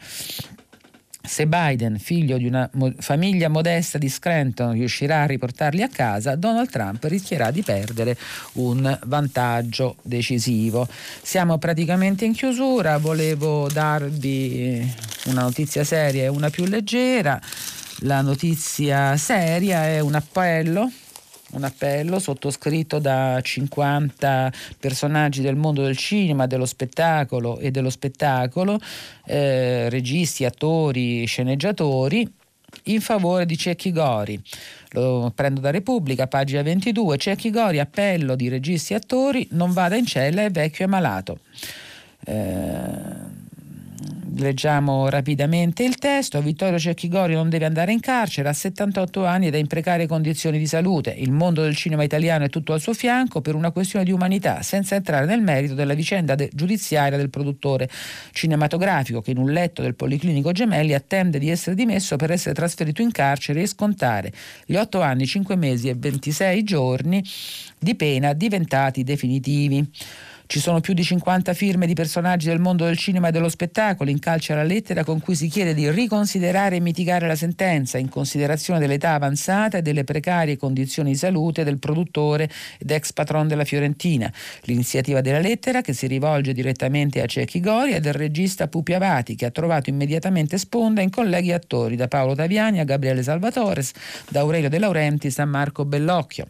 se Biden, figlio di una mo- famiglia modesta di Scranton, riuscirà a riportarli a casa, Donald Trump rischierà di perdere un vantaggio decisivo. Siamo praticamente in chiusura, volevo darvi una notizia seria e una più leggera. La notizia seria è un appello un appello sottoscritto da 50 personaggi del mondo del cinema, dello spettacolo e dello spettacolo, eh, registi, attori, sceneggiatori, in favore di Cecchi Gori. Lo prendo da Repubblica, pagina 22. Cecchi Gori, appello di registi e attori, non vada in cella, è vecchio e malato. Eh, leggiamo rapidamente il testo. Vittorio Cecchigori non deve andare in carcere, ha 78 anni ed è in precarie condizioni di salute. Il mondo del cinema italiano è tutto al suo fianco per una questione di umanità, senza entrare nel merito della vicenda de- giudiziaria del produttore cinematografico che in un letto del Policlinico Gemelli attende di essere dimesso per essere trasferito in carcere e scontare gli 8 anni, 5 mesi e 26 giorni di pena diventati definitivi. Ci sono più di 50 firme di personaggi del mondo del cinema e dello spettacolo in calce alla lettera con cui si chiede di riconsiderare e mitigare la sentenza in considerazione dell'età avanzata e delle precarie condizioni di salute del produttore ed ex patron della Fiorentina. L'iniziativa della lettera, che si rivolge direttamente a Cecchi Gori, è del regista Pupi Avati, che ha trovato immediatamente sponda in colleghi attori, da Paolo Taviani a Gabriele Salvatores, da Aurelio De Laurentiis a Marco Bellocchio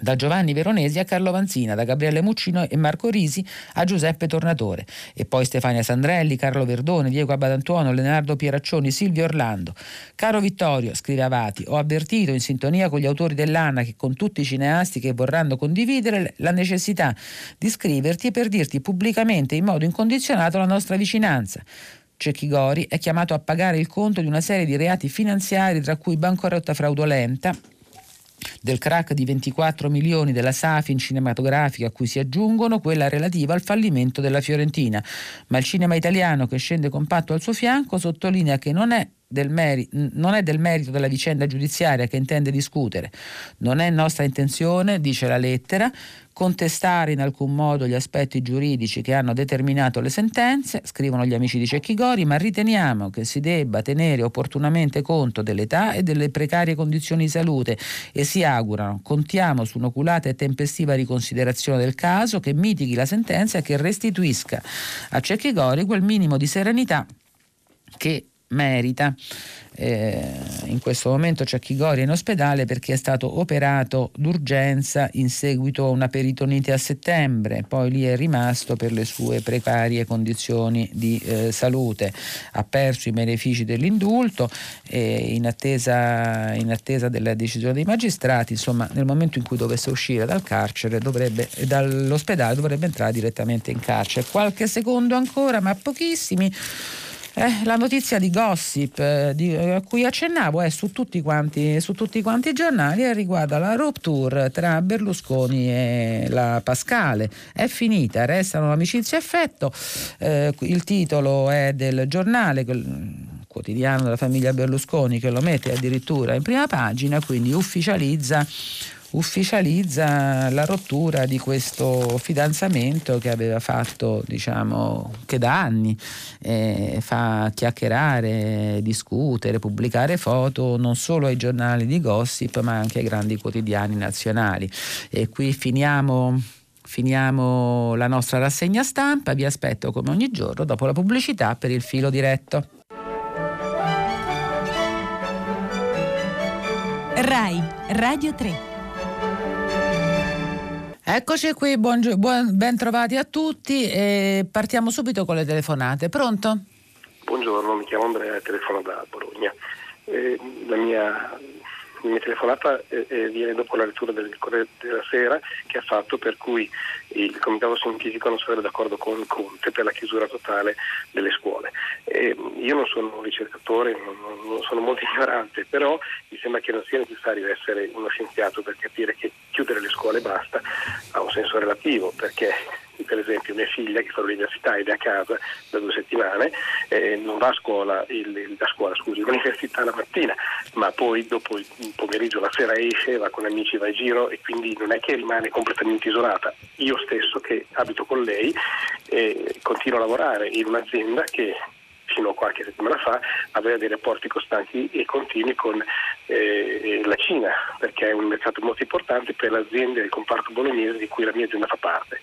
da Giovanni Veronesi a Carlo Vanzina, da Gabriele Muccino e Marco Risi a Giuseppe Tornatore, e poi Stefania Sandrelli, Carlo Verdone, Diego Abadantuono, Leonardo Pieraccioni, Silvio Orlando. Caro Vittorio, scrive Avati, ho avvertito in sintonia con gli autori dell'ANA che con tutti i cineasti che vorranno condividere la necessità di scriverti per dirti pubblicamente in modo incondizionato la nostra vicinanza. Cecchi Gori è chiamato a pagare il conto di una serie di reati finanziari tra cui bancarotta fraudolenta del crack di 24 milioni della Safin cinematografica a cui si aggiungono quella relativa al fallimento della Fiorentina. Ma il cinema italiano che scende compatto al suo fianco sottolinea che non è del meri- non è del merito della vicenda giudiziaria che intende discutere. Non è nostra intenzione, dice la lettera, contestare in alcun modo gli aspetti giuridici che hanno determinato le sentenze, scrivono gli amici di Cecchigori, ma riteniamo che si debba tenere opportunamente conto dell'età e delle precarie condizioni di salute e si augurano, contiamo su un'oculata e tempestiva riconsiderazione del caso che mitighi la sentenza e che restituisca a Cecchigori quel minimo di serenità che merita. Eh, in questo momento c'è Chigori in ospedale perché è stato operato d'urgenza in seguito a una peritonite a settembre, poi lì è rimasto per le sue precarie condizioni di eh, salute, ha perso i benefici dell'indulto e in attesa, in attesa della decisione dei magistrati, insomma nel momento in cui dovesse uscire dal carcere, dovrebbe, dall'ospedale dovrebbe entrare direttamente in carcere. Qualche secondo ancora, ma pochissimi. Eh, la notizia di gossip eh, di, eh, a cui accennavo è su tutti, quanti, su tutti quanti i giornali e riguarda la rupture tra Berlusconi e la Pascale. È finita, restano amicizia e affetto. Eh, il titolo è del giornale quotidiano della famiglia Berlusconi che lo mette addirittura in prima pagina, quindi ufficializza ufficializza la rottura di questo fidanzamento che aveva fatto, diciamo, che da anni eh, fa chiacchierare, discutere, pubblicare foto non solo ai giornali di gossip ma anche ai grandi quotidiani nazionali. E qui finiamo finiamo la nostra rassegna stampa, vi aspetto come ogni giorno dopo la pubblicità per il filo diretto. RAI Radio 3 Eccoci qui, buon, buon, ben trovati a tutti e partiamo subito con le telefonate. Pronto? Buongiorno, mi chiamo Andrea, telefono da Bologna. Eh, la mia la mia telefonata eh, eh, viene dopo la lettura del Corriere della Sera che ha fatto per cui il Comitato Scientifico non sarebbe d'accordo con Conte per la chiusura totale delle scuole. Eh, io non sono un ricercatore, non, non, sono molto ignorante, però mi sembra che non sia necessario essere uno scienziato per capire che chiudere le scuole basta ha un senso relativo, perché per esempio mia figlia che fa l'università ed è a casa da due settimane, eh, non va a scuola, il, a scuola scusi, all'università la mattina, ma poi dopo il pomeriggio, la sera esce, va con amici, va in giro e quindi non è che rimane completamente isolata. Io stesso che abito con lei eh, continuo a lavorare in un'azienda che fino a qualche settimana fa, avere dei rapporti costanti e continui con eh, la Cina, perché è un mercato molto importante per le aziende del comparto bolognese di cui la mia azienda fa parte.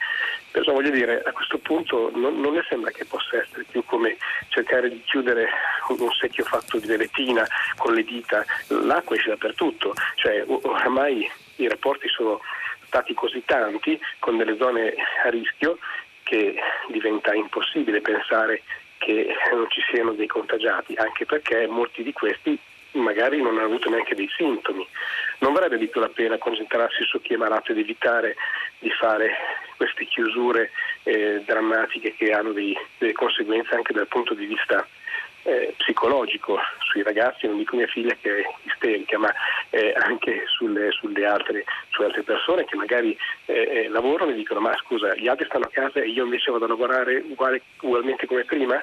Perciò voglio dire, a questo punto non, non mi sembra che possa essere più come cercare di chiudere un, un secchio fatto di veletina con le dita, l'acqua esce dappertutto, cioè oramai i rapporti sono stati così tanti con delle zone a rischio che diventa impossibile pensare che non ci siano dei contagiati, anche perché molti di questi magari non hanno avuto neanche dei sintomi. Non varrebbe più la pena concentrarsi su chi è malato ed evitare di fare queste chiusure eh, drammatiche che hanno dei, delle conseguenze anche dal punto di vista eh, psicologico sui ragazzi, non dico mia figlia che è isterica, ma eh, anche sulle, sulle, altre, sulle, altre, persone che magari eh, eh, lavorano e dicono ma scusa gli altri stanno a casa e io invece vado a lavorare uguale, ugualmente come prima,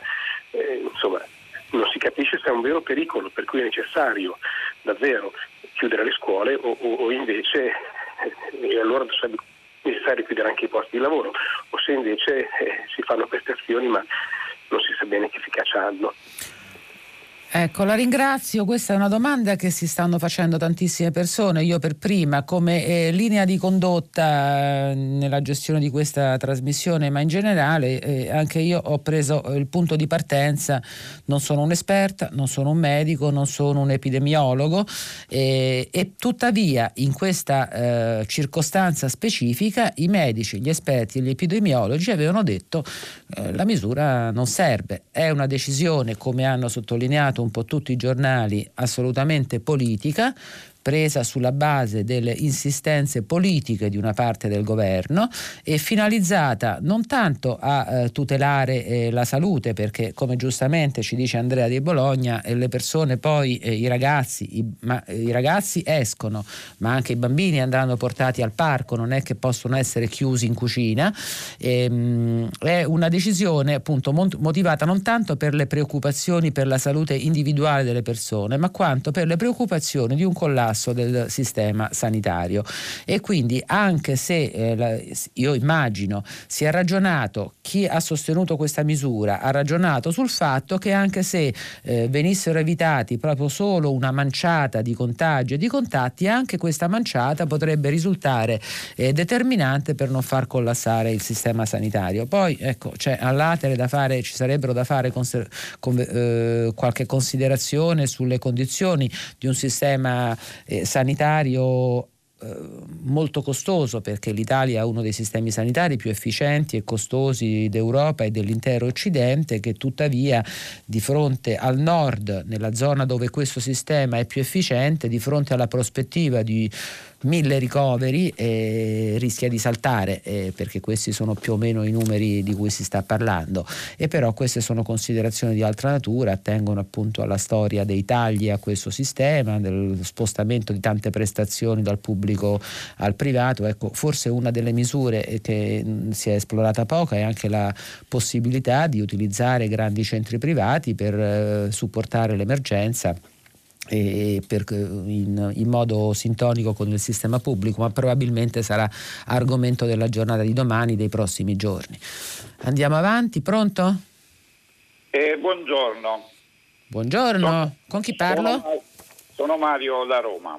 eh, insomma non si capisce se è un vero pericolo per cui è necessario davvero chiudere le scuole o, o, o invece eh, e allora sarebbe necessario chiudere anche i posti di lavoro o se invece si fanno queste azioni ma non si sa bene che efficacia hanno. Ecco, la ringrazio. Questa è una domanda che si stanno facendo tantissime persone, io per prima, come eh, linea di condotta eh, nella gestione di questa trasmissione, ma in generale eh, anche io ho preso il punto di partenza, non sono un'esperta, non sono un medico, non sono un epidemiologo eh, e tuttavia in questa eh, circostanza specifica i medici, gli esperti e gli epidemiologi avevano detto eh, la misura non serve, è una decisione come hanno sottolineato un po' tutti i giornali assolutamente politica, presa sulla base delle insistenze politiche di una parte del governo e finalizzata non tanto a eh, tutelare eh, la salute, perché come giustamente ci dice Andrea di Bologna, eh, le persone poi, eh, i ragazzi, i, ma, i, ragazzi escono, ma anche i bambini andranno portati al parco, non è che possono essere chiusi in cucina. Ehm, è una decisione appunto motivata non tanto per le preoccupazioni per la salute individuale delle persone, ma quanto per le preoccupazioni di un collasso collasso del sistema sanitario e quindi anche se eh, la, io immagino si è ragionato, chi ha sostenuto questa misura ha ragionato sul fatto che anche se eh, venissero evitati proprio solo una manciata di contagi e di contatti, anche questa manciata potrebbe risultare eh, determinante per non far collassare il sistema sanitario. Poi ecco, c'è all'atere da fare, ci sarebbero da fare conser- con, eh, qualche considerazione sulle condizioni di un sistema sanitario molto costoso perché l'Italia ha uno dei sistemi sanitari più efficienti e costosi d'Europa e dell'intero Occidente che tuttavia di fronte al nord, nella zona dove questo sistema è più efficiente, di fronte alla prospettiva di mille ricoveri eh, rischia di saltare eh, perché questi sono più o meno i numeri di cui si sta parlando. E però queste sono considerazioni di altra natura attengono appunto alla storia dei tagli a questo sistema dello spostamento di tante prestazioni dal pubblico al privato ecco forse una delle misure che mh, si è esplorata poco è anche la possibilità di utilizzare grandi centri privati per eh, supportare l'emergenza per, in, in, modo sintonico con il sistema pubblico, ma probabilmente sarà argomento della giornata di domani, dei prossimi giorni. Andiamo avanti, pronto? Eh, buongiorno. Buongiorno, sono, con chi parlo? Sono, sono, Mario da Roma.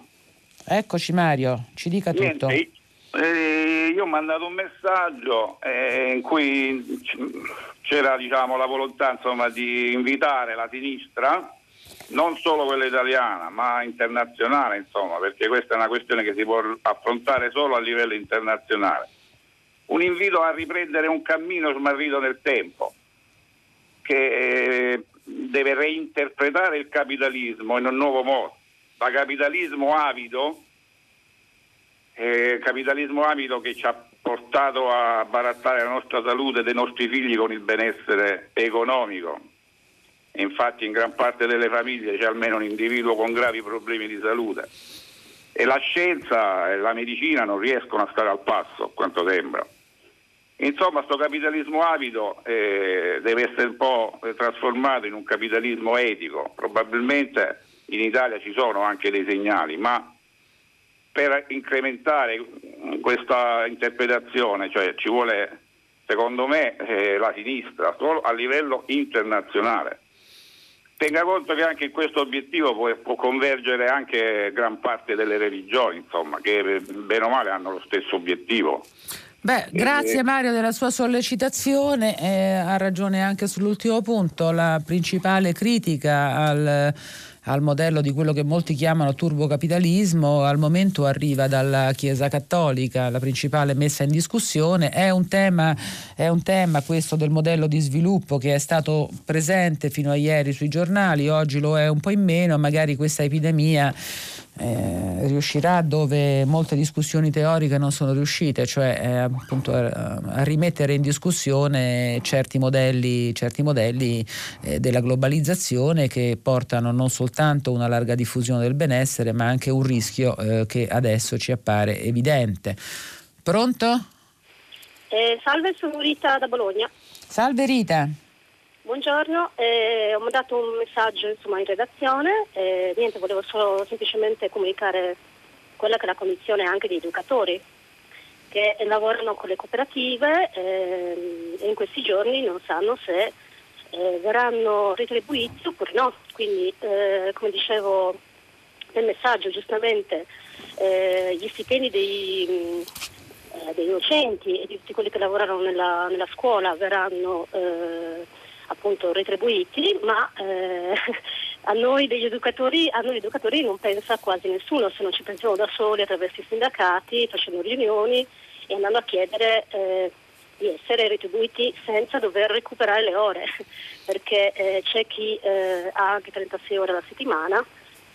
Eccoci Mario, ci dica Niente, tutto. Eh, io ho mandato un messaggio eh, in cui c'era diciamo, la volontà insomma, di invitare la sinistra non solo quella italiana, ma internazionale, insomma, perché questa è una questione che si può affrontare solo a livello internazionale. Un invito a riprendere un cammino smarrito nel tempo, che eh, deve reinterpretare il capitalismo in un nuovo modo. Da capitalismo avido, eh, capitalismo avido che ci ha portato a barattare la nostra salute dei nostri figli con il benessere economico, infatti in gran parte delle famiglie c'è almeno un individuo con gravi problemi di salute e la scienza e la medicina non riescono a stare al passo, a quanto sembra. Insomma, questo capitalismo avido eh, deve essere un po' trasformato in un capitalismo etico. Probabilmente in Italia ci sono anche dei segnali, ma per incrementare questa interpretazione, cioè ci vuole, secondo me, eh, la sinistra, solo a livello internazionale tenga conto che anche in questo obiettivo può, può, convergere anche gran parte delle religioni, insomma, che bene o male hanno lo stesso obiettivo. Beh, grazie Mario della sua sollecitazione, eh, ha ragione anche sull'ultimo punto, la principale critica al al modello di quello che molti chiamano turbocapitalismo, al momento arriva dalla Chiesa Cattolica, la principale messa in discussione. È un tema, è un tema questo del modello di sviluppo che è stato presente fino a ieri sui giornali, oggi lo è un po' in meno, magari questa epidemia eh, riuscirà dove molte discussioni teoriche non sono riuscite, cioè eh, appunto a, a, rimettere in discussione certi modelli, certi modelli eh, della globalizzazione che portano non soltanto una larga diffusione del benessere, ma anche un rischio eh, che adesso ci appare evidente. Pronto? Eh, salve, sono Rita da Bologna. Salve Rita. Buongiorno, eh, ho mandato un messaggio insomma, in redazione, eh, niente, volevo solo semplicemente comunicare quella che è la condizione anche di educatori che lavorano con le cooperative eh, e in questi giorni non sanno se eh, verranno retribuiti oppure no. Quindi, eh, come dicevo nel messaggio, giustamente eh, gli stipendi dei, dei, docenti e di tutti quelli che lavorano nella, nella scuola verranno appunto retribuiti, ma eh, a, noi degli educatori, a noi educatori non pensa quasi nessuno, se non ci pensiamo da soli attraverso i sindacati, facendo riunioni e andando a chiedere eh, di essere retribuiti senza dover recuperare le ore, perché eh, c'è chi eh, ha anche 36 ore alla settimana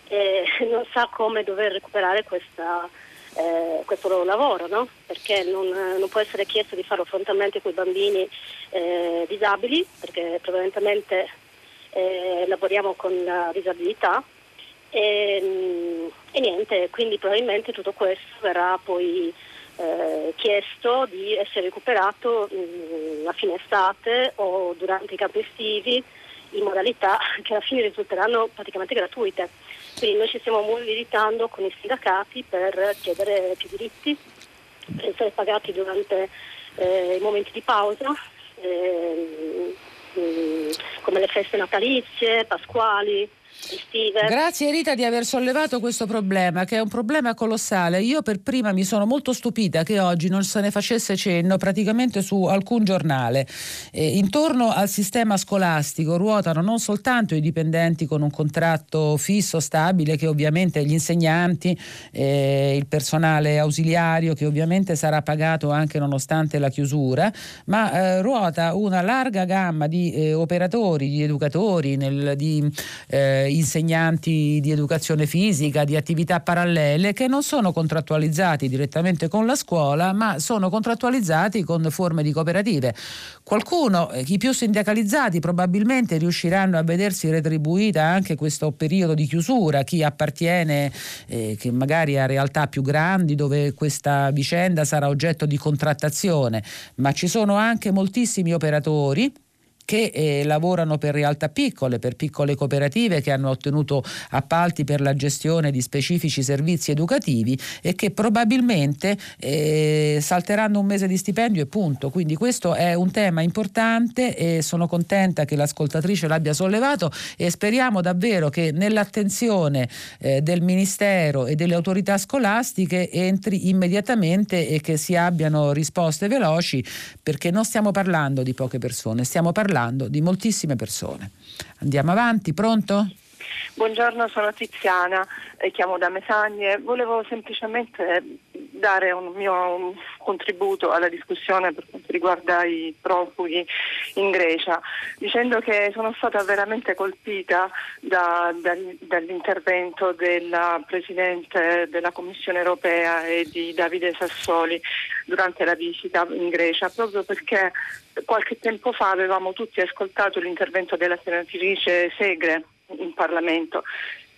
e non sa come dover recuperare questa eh, questo loro lavoro, no? perché non, non, può essere chiesto di farlo frontalmente con i bambini eh, disabili, perché prevalentemente eh, lavoriamo con la disabilità e, mm, e, niente, quindi probabilmente tutto questo verrà poi eh, chiesto di essere recuperato mh, mm, a fine estate o durante i campi estivi in modalità che alla fine risulteranno praticamente gratuite. Quindi noi ci stiamo mobilitando con i sindacati per chiedere più diritti, per essere pagati durante eh, i momenti di pausa, eh, come le feste natalizie, pasquali, estive. Grazie Rita di aver sollevato questo problema, che è un problema colossale. Io per prima mi sono molto stupita che oggi non se ne facesse cenno praticamente su alcun giornale. Eh, intorno al sistema scolastico ruotano non soltanto i dipendenti con un contratto fisso, stabile, che ovviamente gli insegnanti, eh, il personale ausiliario, che ovviamente sarà pagato anche nonostante la chiusura, ma eh, ruota una larga gamma di eh, operatori, di educatori, nel, di eh, insegnanti di educazione fisica, di attività parallele che non sono contrattualizzati direttamente con la scuola, ma sono contrattualizzati con forme di cooperative. Qualcuno, eh, i più sindacalizzati, probabilmente riusciranno a vedersi retribuita anche questo periodo di chiusura, chi appartiene eh, che magari a realtà più grandi dove questa vicenda sarà oggetto di contrattazione, ma ci sono anche moltissimi operatori che eh, lavorano per realtà piccole, per piccole cooperative che hanno ottenuto appalti per la gestione di specifici servizi educativi e che probabilmente eh, salteranno un mese di stipendio e punto. Quindi questo è un tema importante e sono contenta che l'ascoltatrice l'abbia sollevato e speriamo davvero che nell'attenzione eh, del Ministero e delle autorità scolastiche entri immediatamente e che si abbiano risposte veloci perché non stiamo parlando di poche persone, stiamo parlando parlando di moltissime persone. Andiamo avanti, pronto? Buongiorno, sono Tiziana, e chiamo da Mesagne. Volevo semplicemente dare un mio contributo alla discussione per quanto riguarda i profughi in Grecia, dicendo che sono stata veramente colpita da, da, dall'intervento della Presidente della Commissione europea e di Davide Sassoli durante la visita in Grecia, proprio perché qualche tempo fa avevamo tutti ascoltato l'intervento della senatrice Segre in Parlamento.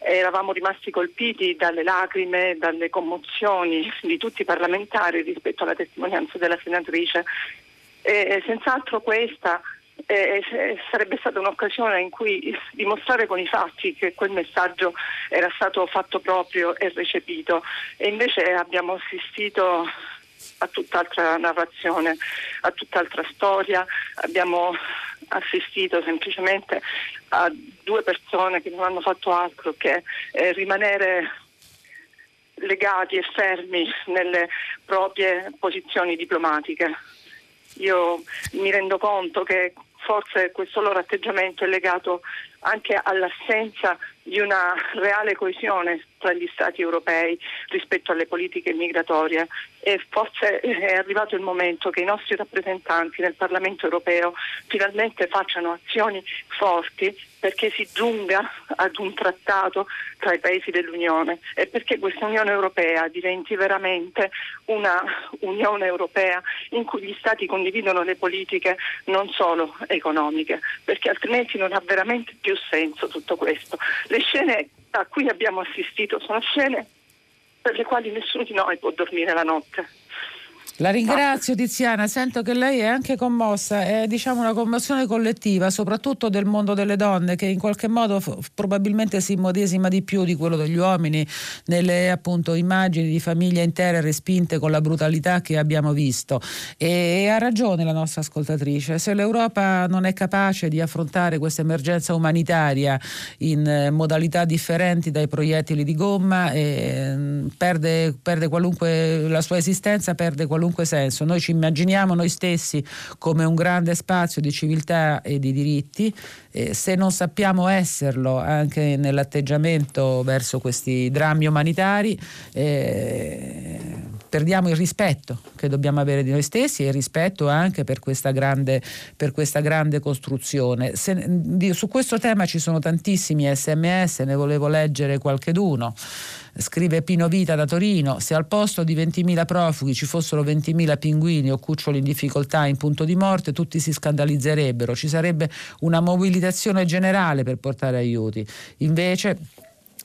Eravamo rimasti colpiti dalle lacrime, dalle commozioni di tutti i parlamentari rispetto alla testimonianza della senatrice. E senz'altro questa eh, sarebbe stata un'occasione in cui dimostrare con i fatti che quel messaggio era stato fatto proprio e recepito e invece abbiamo assistito a tutt'altra narrazione, a tutt'altra storia, abbiamo assistito semplicemente a due persone che non hanno fatto altro che eh, rimanere legati e fermi nelle proprie posizioni diplomatiche. Io mi rendo conto che forse questo loro atteggiamento è legato anche all'assenza di una reale coesione tra gli Stati europei rispetto alle politiche migratorie e forse è arrivato il momento che i nostri rappresentanti nel Parlamento europeo finalmente facciano azioni forti perché si giunga ad un trattato tra i paesi dell'Unione e perché questa Unione Europea diventi veramente una Unione Europea in cui gli Stati condividono le politiche non solo economiche, perché altrimenti non ha veramente più senso tutto questo. Le scene a cui abbiamo assistito sono scene per le quali nessuno di noi può dormire la notte. La ringrazio Tiziana, sento che lei è anche commossa, è diciamo una commozione collettiva, soprattutto del mondo delle donne che in qualche modo f- probabilmente si immedesima di più di quello degli uomini nelle appunto immagini di famiglie intere respinte con la brutalità che abbiamo visto. E, e ha ragione la nostra ascoltatrice, se l'Europa non è capace di affrontare questa emergenza umanitaria in eh, modalità differenti dai proiettili di gomma, eh, perde, perde qualunque la sua esistenza, perde qualunque qualunque senso. Noi ci immaginiamo noi stessi come un grande spazio di civiltà e di diritti, eh, se non sappiamo esserlo anche nell'atteggiamento verso questi drammi umanitari, eh, perdiamo il rispetto che dobbiamo avere di noi stessi e il rispetto anche per questa grande, per questa grande costruzione. Se, su questo tema ci sono tantissimi sms, ne volevo leggere qualcheduno. Scrive Pino Vita da Torino, se al posto di 20.000 profughi ci fossero 20.000 pinguini o cuccioli in difficoltà in punto di morte, tutti si scandalizzerebbero, ci sarebbe una mobilitazione generale per portare aiuti. Invece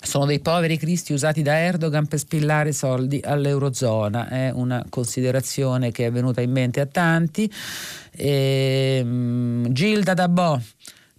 sono dei poveri cristi usati da Erdogan per spillare soldi all'Eurozona, è una considerazione che è venuta in mente a tanti. E, um, Gilda Dabò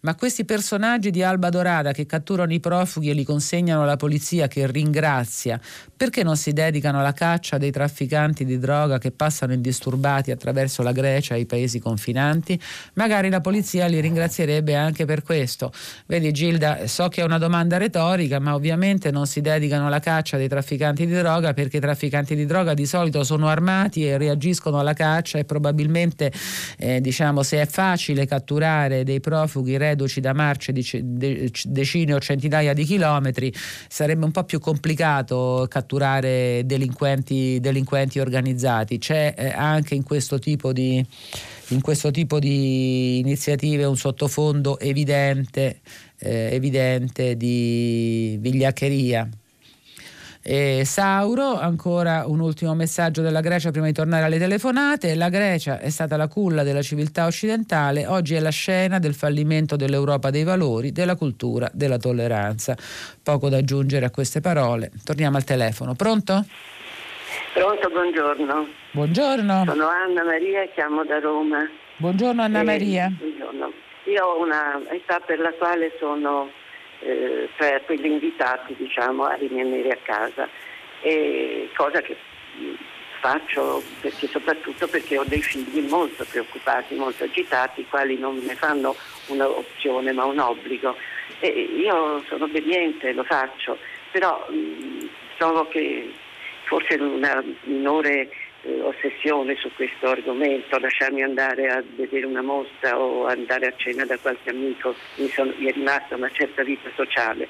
ma questi personaggi di Alba Dorada che catturano i profughi e li consegnano alla polizia che ringrazia, perché non si dedicano alla caccia dei trafficanti di droga che passano indisturbati attraverso la Grecia e i paesi confinanti? Magari la polizia li ringrazierebbe anche per questo. Vedi Gilda, so che è una domanda retorica, ma ovviamente non si dedicano alla caccia dei trafficanti di droga perché i trafficanti di droga di solito sono armati e reagiscono alla caccia e probabilmente eh, diciamo se è facile catturare dei profughi reduci da marce di decine o centinaia di chilometri, sarebbe un po' più complicato catturare delinquenti, delinquenti organizzati. C'è eh, anche in questo tipo di in questo tipo di iniziative un sottofondo evidente, eh, evidente di vigliaccheria. E Sauro, ancora un ultimo messaggio della Grecia prima di tornare alle telefonate. La Grecia è stata la culla della civiltà occidentale, oggi è la scena del fallimento dell'Europa dei valori, della cultura, della tolleranza. Poco da aggiungere a queste parole. Torniamo al telefono. Pronto? Pronto, buongiorno. Buongiorno. Sono Anna Maria e chiamo da Roma. Buongiorno Anna Maria. buongiorno. Io ho una età per la quale sono eh, tra quelli invitati diciamo, a rimanere a casa, e cosa che faccio perché, soprattutto perché ho dei figli molto preoccupati, molto agitati, i quali non ne fanno un'opzione ma un obbligo. E io sono obbediente, lo faccio, però mh, trovo che forse una minore ossessione su questo argomento, lasciarmi andare a vedere una mostra o andare a cena da qualche amico, mi, sono, mi è rimasta una certa vita sociale.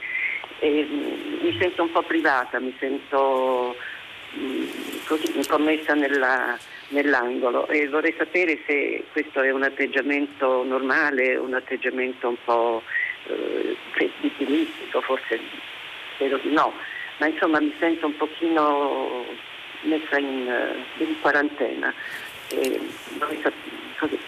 E, mm, mi sento un po' privata, mi sento mh, mm, così incommessa nella, nell'angolo e vorrei sapere se questo è un atteggiamento normale, un atteggiamento un po' eh, vittimistico, forse spero di no, ma insomma mi sento un pochino messa in, uh, in quarantena. E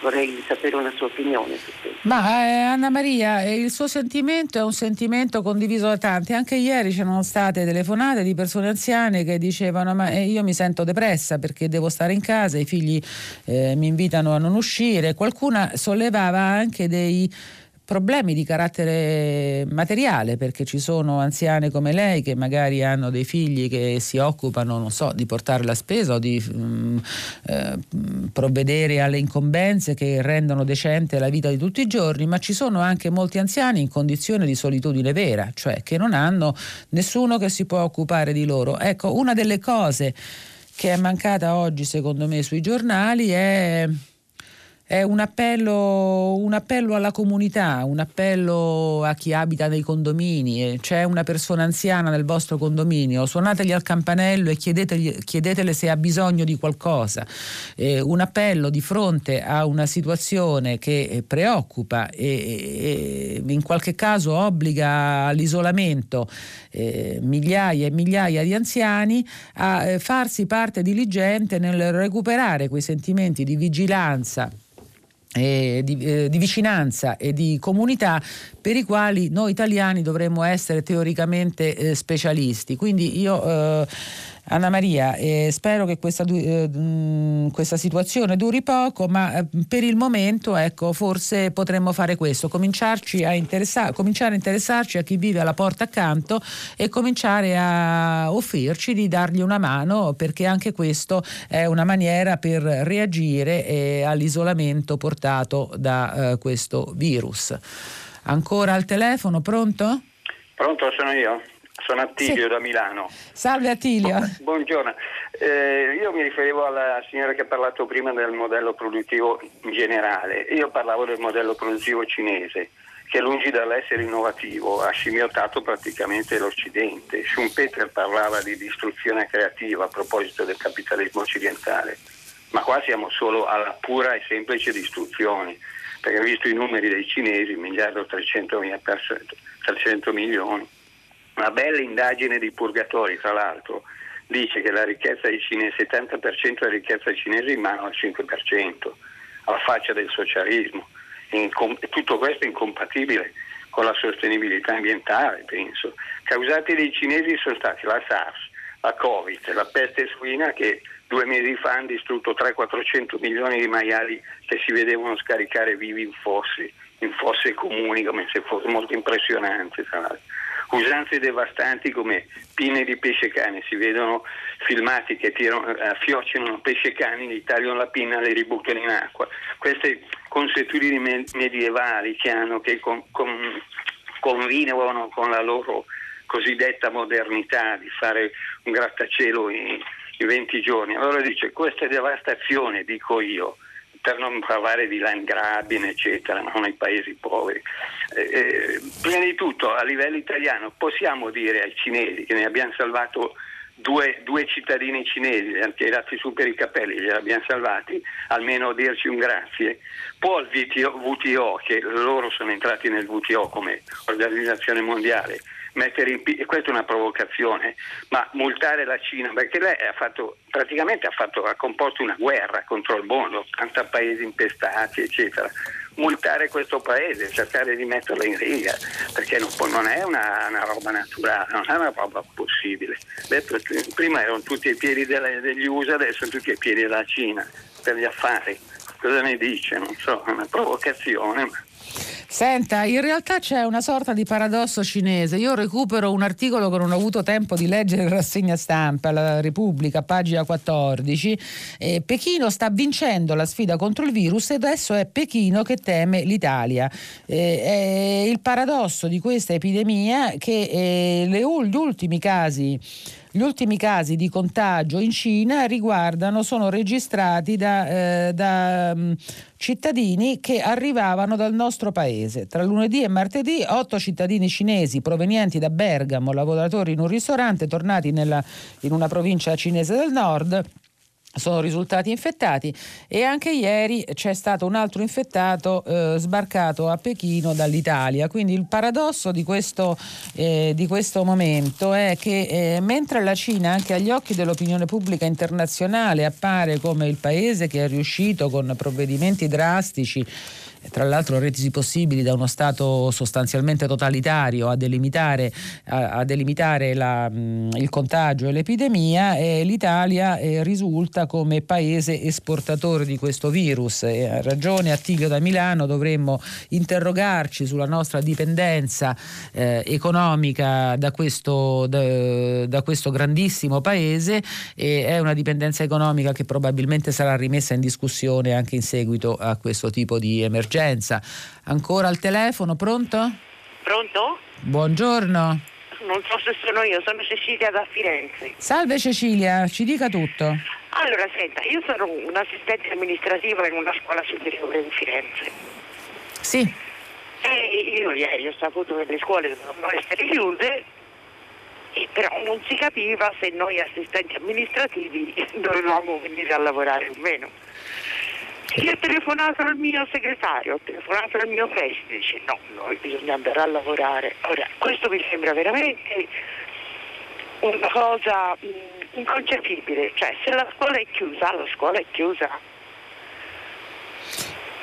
vorrei sapere una sua opinione. Ma eh, Anna Maria, eh, il suo sentimento è un sentimento condiviso da tanti. Anche ieri c'erano state telefonate di persone anziane che dicevano: Ma eh, io mi sento depressa perché devo stare in casa, i figli eh, mi invitano a non uscire. Qualcuna sollevava anche dei problemi di carattere materiale perché ci sono anziane come lei che magari hanno dei figli che si occupano, non so, di portare la spesa o di mm, eh, provvedere alle incombenze che rendono decente la vita di tutti i giorni, ma ci sono anche molti anziani in condizione di solitudine vera, cioè che non hanno nessuno che si può occupare di loro. Ecco, una delle cose che è mancata oggi secondo me sui giornali è è un appello, un appello, alla comunità, un appello a chi abita nei condomini. C'è una persona anziana nel vostro condominio, suonategli al campanello e chiedetele se ha bisogno di qualcosa. Eh, un appello di fronte a una situazione che preoccupa e, e in qualche caso obbliga all'isolamento eh, migliaia e migliaia di anziani a eh, farsi parte diligente nel recuperare quei sentimenti di vigilanza eh, di, eh, di, vicinanza e di comunità per i quali noi italiani dovremmo essere teoricamente eh, specialisti. Quindi io eh, Anna Maria, eh, spero che questa, eh, questa, situazione duri poco, ma eh, per il momento ecco, forse potremmo fare questo, a interessa- cominciare a interessarci a chi vive alla porta accanto e cominciare a offrirci di dargli una mano, perché anche questo è una maniera per reagire eh, all'isolamento portato da eh, questo virus. Ancora al telefono, pronto? Pronto, sono io. Sono Attilio sì. da Milano. Salve Attilio. Buongiorno. Eh, io mi riferivo alla signora che ha parlato prima del modello produttivo in generale. Io parlavo del modello produttivo cinese che lungi dall'essere innovativo ha scimmiottato praticamente l'Occidente. Schumpeter parlava di distruzione creativa a proposito del capitalismo occidentale, ma qua siamo solo alla pura e semplice distruzione, perché visto i numeri dei cinesi, miliardo 300, 300 milioni, una bella indagine di Purgatori, tra l'altro, dice che la ricchezza dei cinesi, il 70% della ricchezza cinese è in mano al 5%, alla faccia del socialismo. tutto questo è incompatibile con la sostenibilità ambientale, penso. Causati dai cinesi sono stati la SARS, la Covid, la peste suina che due mesi fa hanno distrutto 300-400 milioni di maiali che si vedevano scaricare vivi in fossi, in fosse comuni, come se fosse molto impressionante. Tra l'altro usanze devastanti come pinne di pesce cane, si vedono filmati che tirano, affiocinano pesce cani, gli tagliano la pinna e le ributtano in acqua. Queste consuetudini medievali che hanno, che con, con, convivono con la loro cosiddetta modernità di fare un grattacielo in, in 20 giorni. Allora dice, questa devastazione, dico io, per non parlare di landgrabbing, eccetera, non ai paesi poveri. Eh, eh, prima di tutto, a livello italiano, possiamo dire ai cinesi che ne abbiamo salvato due, due cittadini cinesi, li hanno tirati su per i capelli, li abbiamo salvati, almeno dirci un grazie. Può il VTO, VTO, che loro sono entrati nel VTO come organizzazione mondiale, mettere in piedi, questa è una provocazione, ma multare la Cina, perché lei ha fatto, praticamente ha, fatto, ha composto una guerra contro il mondo, 80 paesi impestati, eccetera. Multare questo paese, cercare di metterlo in riga, perché non, non è una, una, roba naturale, non è una roba possibile. Detto, prima erano tutti ai piedi delle, degli USA, adesso sono tutti ai piedi della Cina per gli affari. Cosa ne dice? Non so, è una provocazione. Ma... Senta, in realtà c'è una sorta di paradosso cinese. Io recupero un articolo che non ho avuto tempo di leggere in rassegna stampa, la Repubblica, pagina 14. Eh, Pechino sta vincendo la sfida contro il virus e adesso è Pechino che teme l'Italia. Eh, è il paradosso di questa epidemia che eh, le, gli ultimi casi gli ultimi casi di contagio in Cina riguardano, sono registrati da, eh, da um, cittadini che arrivavano dal nostro paese. Tra lunedì e martedì otto cittadini cinesi provenienti da Bergamo, lavoratori in un ristorante, tornati nella, in una provincia cinese del nord, sono risultati infettati e anche ieri c'è stato un altro infettato eh, sbarcato a Pechino dall'Italia. Quindi il paradosso di questo, eh, di questo momento è che eh, mentre la Cina anche agli occhi dell'opinione pubblica internazionale appare come il paese che è riuscito con provvedimenti drastici tra l'altro retisi possibili da uno Stato sostanzialmente totalitario a delimitare, a, a delimitare la, mh, il contagio e l'epidemia, eh, l'Italia eh, risulta come paese esportatore di questo virus. E ha ragione Attilio da Milano, dovremmo interrogarci sulla nostra dipendenza eh, economica da questo, da, da questo grandissimo paese e è una dipendenza economica che probabilmente sarà rimessa in discussione anche in seguito a questo tipo di emergenza. Ancora al telefono, pronto? Pronto? Buongiorno. Non so se sono io, sono Cecilia da Firenze. Salve Cecilia, ci dica tutto. Allora, senta, io sono un assistente amministrativo in una scuola superiore di Firenze. Sì. E io ieri ho saputo che le scuole dovevano essere chiuse, però non si capiva se noi assistenti amministrativi dovevamo venire a lavorare o meno. Io ho telefonato al mio segretario, ho telefonato al mio preside, dice no, noi bisogna andare a lavorare. Ora, questo mi sembra veramente una cosa mh, inconcepibile, cioè se la scuola è chiusa, la scuola è chiusa.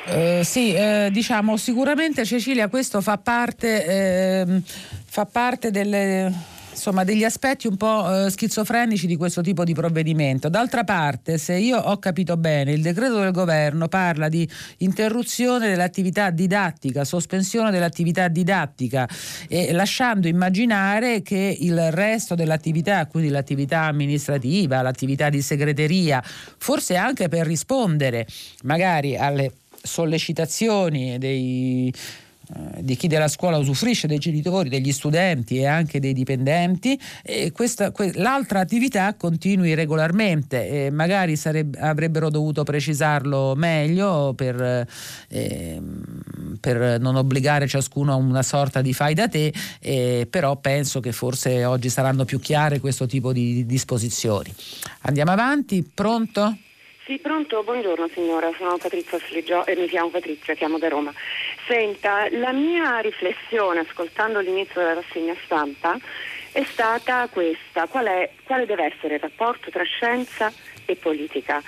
Eh, sì, eh, diciamo sicuramente Cecilia questo fa parte, eh, fa parte delle insomma, degli aspetti un po' eh, schizofrenici di questo tipo di provvedimento. D'altra parte, se io ho capito bene, il decreto del governo parla di interruzione dell'attività didattica, sospensione dell'attività didattica e lasciando immaginare che il resto dell'attività, quindi l'attività amministrativa, l'attività di segreteria, forse anche per rispondere magari alle sollecitazioni dei di chi della scuola usufruisce, dei genitori, degli studenti e anche dei dipendenti, questa, que, l'altra attività continui regolarmente. Magari sareb, avrebbero dovuto precisarlo meglio per, eh, per, non obbligare ciascuno a una sorta di fai da te, eh, però penso che forse oggi saranno più chiare questo tipo di disposizioni. Andiamo avanti, pronto? Sì, pronto, buongiorno signora, sono Patrizia Sligio e mi chiamo Patrizia, chiamo da Roma. Senta, la mia riflessione ascoltando l'inizio della rassegna stampa è stata questa, qual è, quale deve essere il rapporto tra scienza e politica?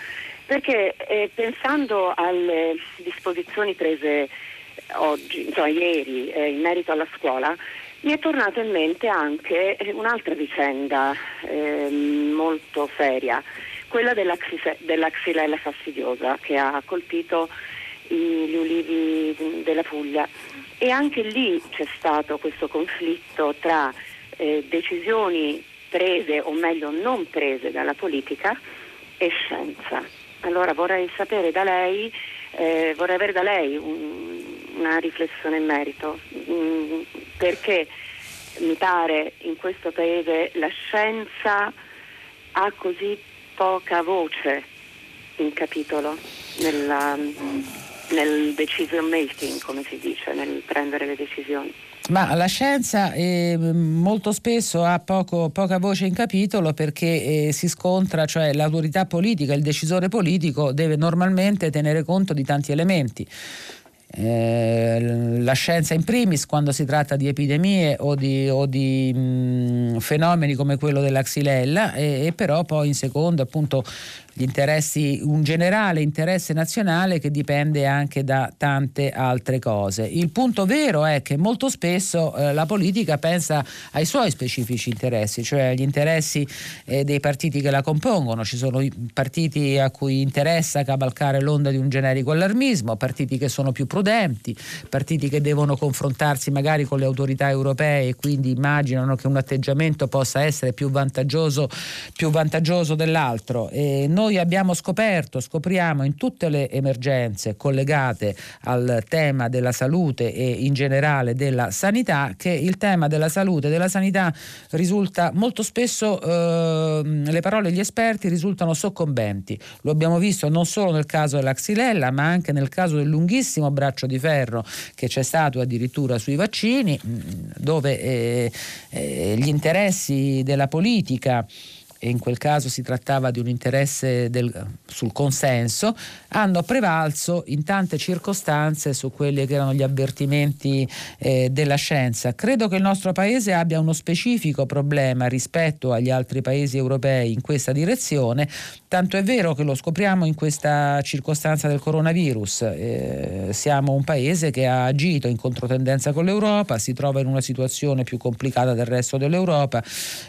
Perché eh, pensando alle disposizioni prese oggi, insomma, ieri eh, in merito alla scuola, mi è tornata in mente anche un'altra vicenda eh, molto seria quella della, della xylella fastidiosa che ha colpito gli ulivi della Puglia e anche lì c'è stato questo conflitto tra eh, decisioni prese o meglio non prese dalla politica e scienza. Allora vorrei sapere da lei, eh, vorrei avere da lei un, una riflessione in merito, mm, perché mi pare in questo paese la scienza ha così poca voce in capitolo nella, nel decision making, come si dice, nel prendere le decisioni. Ma la scienza eh, molto spesso ha poco, poca voce in capitolo perché eh, si scontra, cioè l'autorità politica, il decisore politico deve normalmente tenere conto di tanti elementi. Eh, la scienza in primis quando si tratta di epidemie o di, o di mh, fenomeni come quello della xylella e, e, però poi in secondo appunto gli interessi, un generale interesse nazionale che dipende anche da tante altre cose. Il punto vero è che molto spesso eh, la politica pensa ai suoi specifici interessi, cioè agli interessi eh, dei partiti che la compongono. Ci sono partiti a cui interessa cavalcare l'onda di un generico allarmismo, partiti che sono più prudenti, partiti che devono confrontarsi magari con le autorità europee e quindi immaginano che un atteggiamento possa essere più vantaggioso, più vantaggioso dell'altro. E noi noi abbiamo scoperto, scopriamo in tutte le emergenze collegate al tema della salute e in generale della sanità che il tema della salute e della sanità risulta molto spesso, eh, le parole degli esperti risultano soccombenti. Lo abbiamo visto non solo nel caso della Xylella ma anche nel caso del lunghissimo braccio di ferro che c'è stato addirittura sui vaccini dove eh, eh, gli interessi della politica e in quel caso si trattava di un interesse del, sul consenso, hanno prevalso in tante circostanze su quelli che erano gli avvertimenti eh, della scienza. Credo che il nostro Paese abbia uno specifico problema rispetto agli altri paesi europei in questa direzione, tanto è vero che lo scopriamo in questa circostanza del coronavirus. Eh, siamo un paese che ha agito in controtendenza con l'Europa, si trova in una situazione più complicata del resto dell'Europa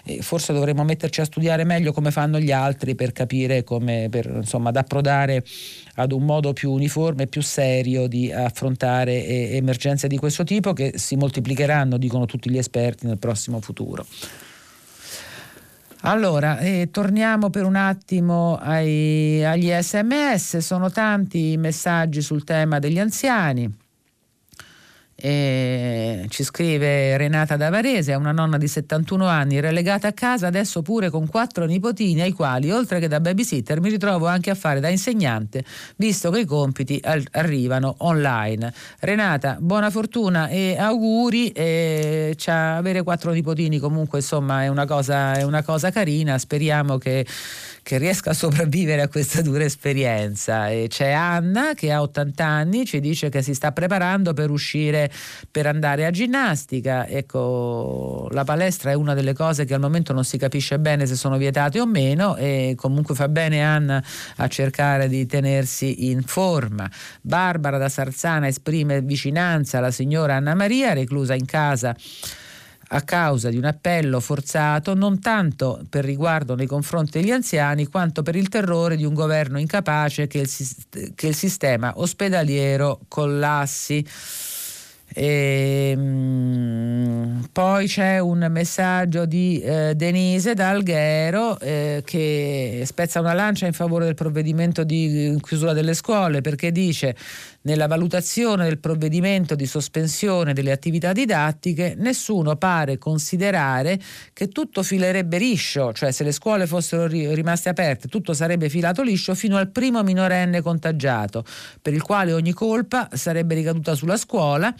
e forse dovremmo metterci a studiare spiegare meglio come fanno gli altri per capire come, per, insomma, ad approdare ad un modo più uniforme e più serio di affrontare eh, emergenze di questo tipo che si moltiplicheranno, dicono tutti gli esperti, nel prossimo futuro. Allora, eh, torniamo per un attimo ai, agli sms, sono tanti i messaggi sul tema degli anziani. E ci scrive Renata Davarese, è una nonna di 71 anni, relegata a casa adesso pure con quattro nipotini ai quali, oltre che da babysitter, mi ritrovo anche a fare da insegnante, visto che i compiti arrivano online. Renata, buona fortuna e auguri. E avere quattro nipotini comunque insomma è una cosa, è una cosa carina, speriamo che che riesca a sopravvivere a questa dura esperienza. E c'è Anna che ha 80 anni, ci dice che si sta preparando per uscire per andare a ginnastica. Ecco, la palestra è una delle cose che al momento non si capisce bene se sono vietate o meno e comunque fa bene Anna a cercare di tenersi in forma. Barbara da Sarzana esprime vicinanza alla signora Anna Maria reclusa in casa a causa di un appello forzato non tanto per riguardo nei confronti degli anziani quanto per il terrore di un governo incapace che il, che il sistema ospedaliero collassi. E, um, poi c'è un messaggio di eh, Denise da Alghero eh, che spezza una lancia in favore del provvedimento di chiusura delle scuole perché dice nella valutazione del provvedimento di sospensione delle attività didattiche nessuno pare considerare che tutto filerebbe liscio, cioè se le scuole fossero rimaste aperte tutto sarebbe filato liscio fino al primo minorenne contagiato, per il quale ogni colpa sarebbe ricaduta sulla scuola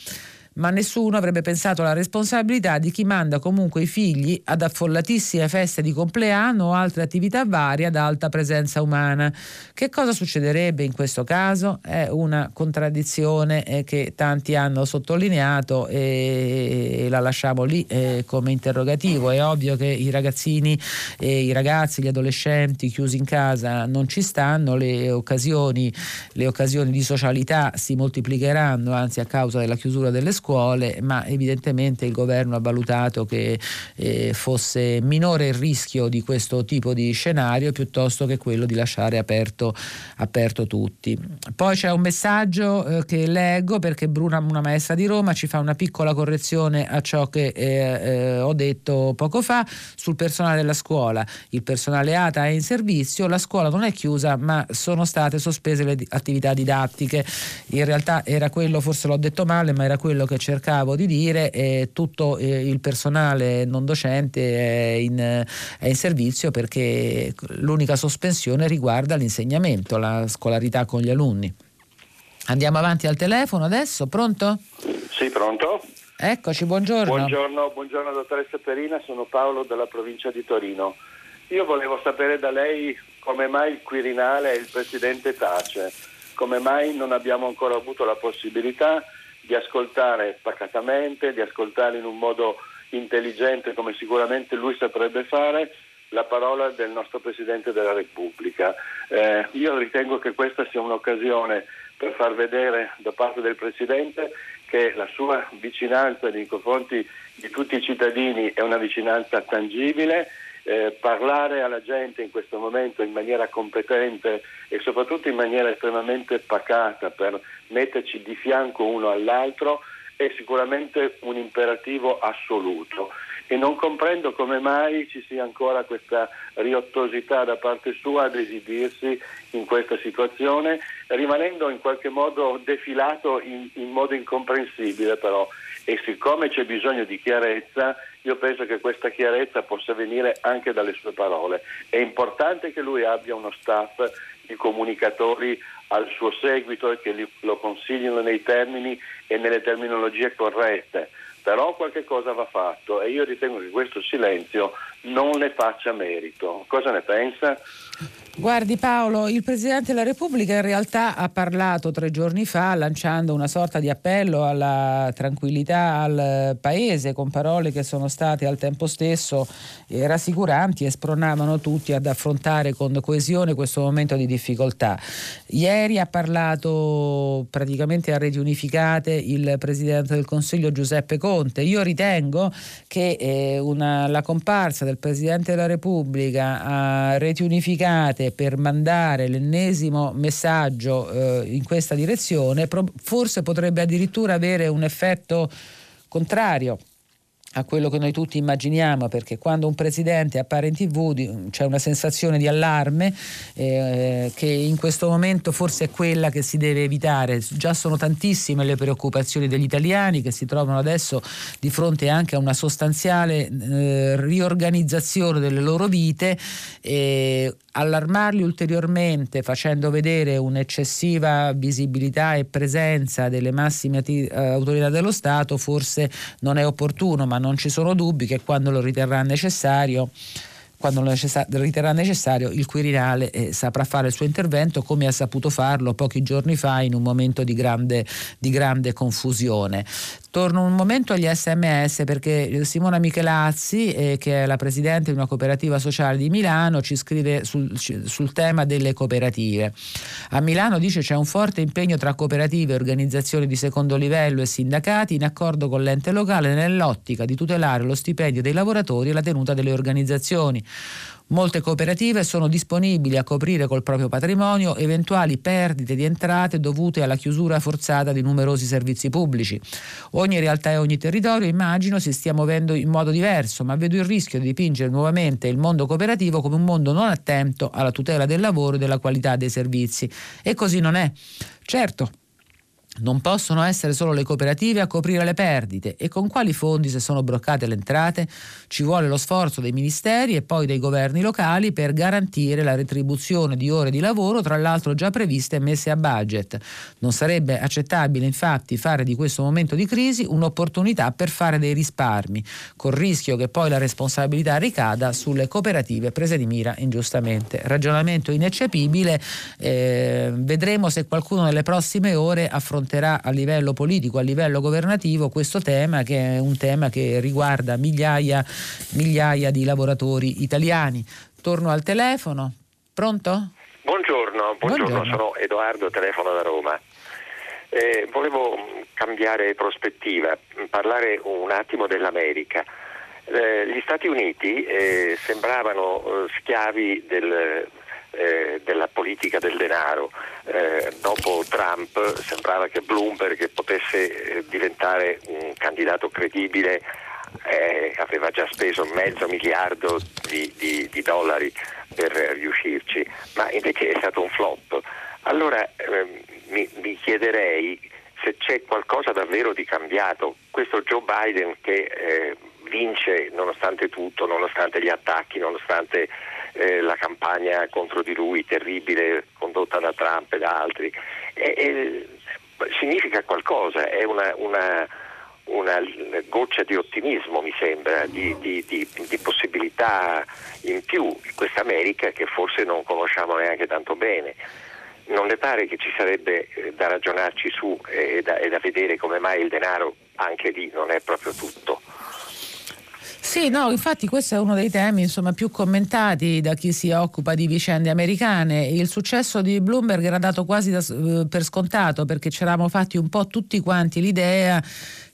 ma nessuno avrebbe pensato alla responsabilità di chi manda comunque i figli ad affollatissime feste di compleanno o altre attività varie ad alta presenza umana. Che cosa succederebbe in questo caso? È una contraddizione eh, che tanti hanno sottolineato e la lasciamo lì eh, come interrogativo. È ovvio che i ragazzini, i ragazzi, gli adolescenti chiusi in casa non ci stanno, le occasioni, le occasioni di socialità si moltiplicheranno, anzi a causa della chiusura delle scuole scuole, ma evidentemente il governo ha valutato che eh, fosse minore il rischio di questo tipo di scenario piuttosto che quello di lasciare aperto, aperto tutti. Poi c'è un messaggio eh, che leggo perché Bruna, una maestra di Roma, ci fa una piccola correzione a ciò che eh, eh ho detto poco fa sul personale della scuola. Il personale ATA è in servizio, la scuola non è chiusa ma sono state sospese le attività didattiche. In realtà era quello, forse l'ho detto male, ma era quello che cercavo di dire è tutto eh, il personale non docente è in, è in servizio perché l'unica sospensione riguarda l'insegnamento, la scolarità con gli alunni. Andiamo avanti al telefono adesso, pronto? Sì, pronto. Eccoci, buongiorno. Buongiorno, buongiorno dottoressa Perina, sono Paolo della provincia di Torino. Io volevo sapere da lei come mai il Quirinale e il Presidente tace, come mai non abbiamo ancora avuto la possibilità di ascoltare pacatamente, di ascoltare in un modo intelligente come sicuramente lui saprebbe fare la parola del nostro Presidente della Repubblica. Eh, io ritengo che questa sia un'occasione per far vedere da parte del Presidente che la sua vicinanza nei confronti di tutti i cittadini è una vicinanza tangibile eh, parlare alla gente in questo momento in maniera competente e soprattutto in maniera estremamente pacata per metterci di fianco uno all'altro è sicuramente un imperativo assoluto. E non comprendo come mai ci sia ancora questa riottosità da parte sua ad esibirsi in questa situazione, rimanendo in qualche modo defilato in, in modo incomprensibile però e siccome c'è bisogno di chiarezza, io penso che questa chiarezza possa venire anche dalle sue parole. È importante che lui abbia uno staff di comunicatori al suo seguito e che lo consiglino nei termini e nelle terminologie corrette, però qualche cosa va fatto e io ritengo che questo silenzio non le faccia merito. Cosa ne pensa? Guardi Paolo, il Presidente della Repubblica in realtà ha parlato tre giorni fa lanciando una sorta di appello alla tranquillità al Paese con parole che sono state al tempo stesso eh, rassicuranti e spronavano tutti ad affrontare con coesione questo momento di difficoltà. Ieri ha parlato praticamente a reti unificate il Presidente del Consiglio Giuseppe Conte. Io ritengo che eh, una, la comparsa del Presidente della Repubblica a reti unificate per mandare l'ennesimo messaggio eh, in questa direzione, forse potrebbe addirittura avere un effetto contrario a quello che noi tutti immaginiamo, perché quando un presidente appare in tv c'è una sensazione di allarme eh, che in questo momento forse è quella che si deve evitare. Già sono tantissime le preoccupazioni degli italiani che si trovano adesso di fronte anche a una sostanziale eh, riorganizzazione delle loro vite. Eh, allarmarli ulteriormente facendo vedere un'eccessiva visibilità e presenza delle massime eh, autorità dello Stato forse non è opportuno, ma non ci sono dubbi che quando lo riterrà necessario quando lo riterrà necessario, il Quirinale eh, saprà fare il suo intervento come ha saputo farlo pochi giorni fa in un momento di grande, di grande confusione. Torno un momento agli sms perché Simona Michelazzi, eh, che è la presidente di una cooperativa sociale di Milano, ci scrive sul, sul, tema delle cooperative. A Milano dice c'è un forte impegno tra cooperative, organizzazioni di secondo livello e sindacati in accordo con l'ente locale nell'ottica di tutelare lo stipendio dei lavoratori e la tenuta delle organizzazioni. Molte cooperative sono disponibili a coprire col proprio patrimonio eventuali perdite di entrate dovute alla chiusura forzata di numerosi servizi pubblici. Ogni realtà e ogni territorio, immagino, si stia muovendo in modo diverso, ma vedo il rischio di dipingere nuovamente il mondo cooperativo come un mondo non attento alla tutela del lavoro e della qualità dei servizi. E così non è. Certo, non possono essere solo le cooperative a coprire le perdite e con quali fondi se sono bloccate le entrate? Ci vuole lo sforzo dei ministeri e poi dei governi locali per garantire la retribuzione di ore di lavoro, tra l'altro già previste e messe a budget. Non sarebbe accettabile infatti fare di questo momento di crisi un'opportunità per fare dei risparmi, col rischio che poi la responsabilità ricada sulle cooperative prese di mira ingiustamente. Ragionamento ineccepibile, eh, vedremo se qualcuno nelle prossime ore affronterà affronterà a livello politico, a livello governativo questo tema che è un tema che riguarda migliaia, migliaia di lavoratori italiani. Torno al telefono. Pronto? Buongiorno, buongiorno, buongiorno. sono Edoardo, telefono da Roma. Eh, volevo cambiare prospettiva, parlare un attimo dell'America. Eh, gli Stati Uniti eh, sembravano eh, schiavi del, eh, della politica del denaro. Eh, dopo Trump sembrava che Bloomberg potesse eh, diventare un candidato credibile, eh, aveva già speso mezzo miliardo di, di, di, dollari per riuscirci, ma invece è stato un flop. Allora ehm, mi, mi chiederei se c'è qualcosa davvero di cambiato. Questo Joe Biden che eh, vince nonostante tutto, nonostante gli attacchi, nonostante eh, la campagna contro di lui terribile condotta da Trump e da altri, e, e, significa qualcosa, è una, una, una, goccia di ottimismo mi sembra, di, di, di, di possibilità in più di questa America che forse non conosciamo neanche tanto bene non le pare che ci sarebbe eh, da ragionarci su e da, e da, vedere come mai il denaro anche lì non è proprio tutto? Sì, no, infatti questo è uno dei temi insomma, più commentati da chi si occupa di vicende americane. Il successo di Bloomberg era dato quasi da, eh, per scontato perché ci eravamo fatti un po' tutti quanti l'idea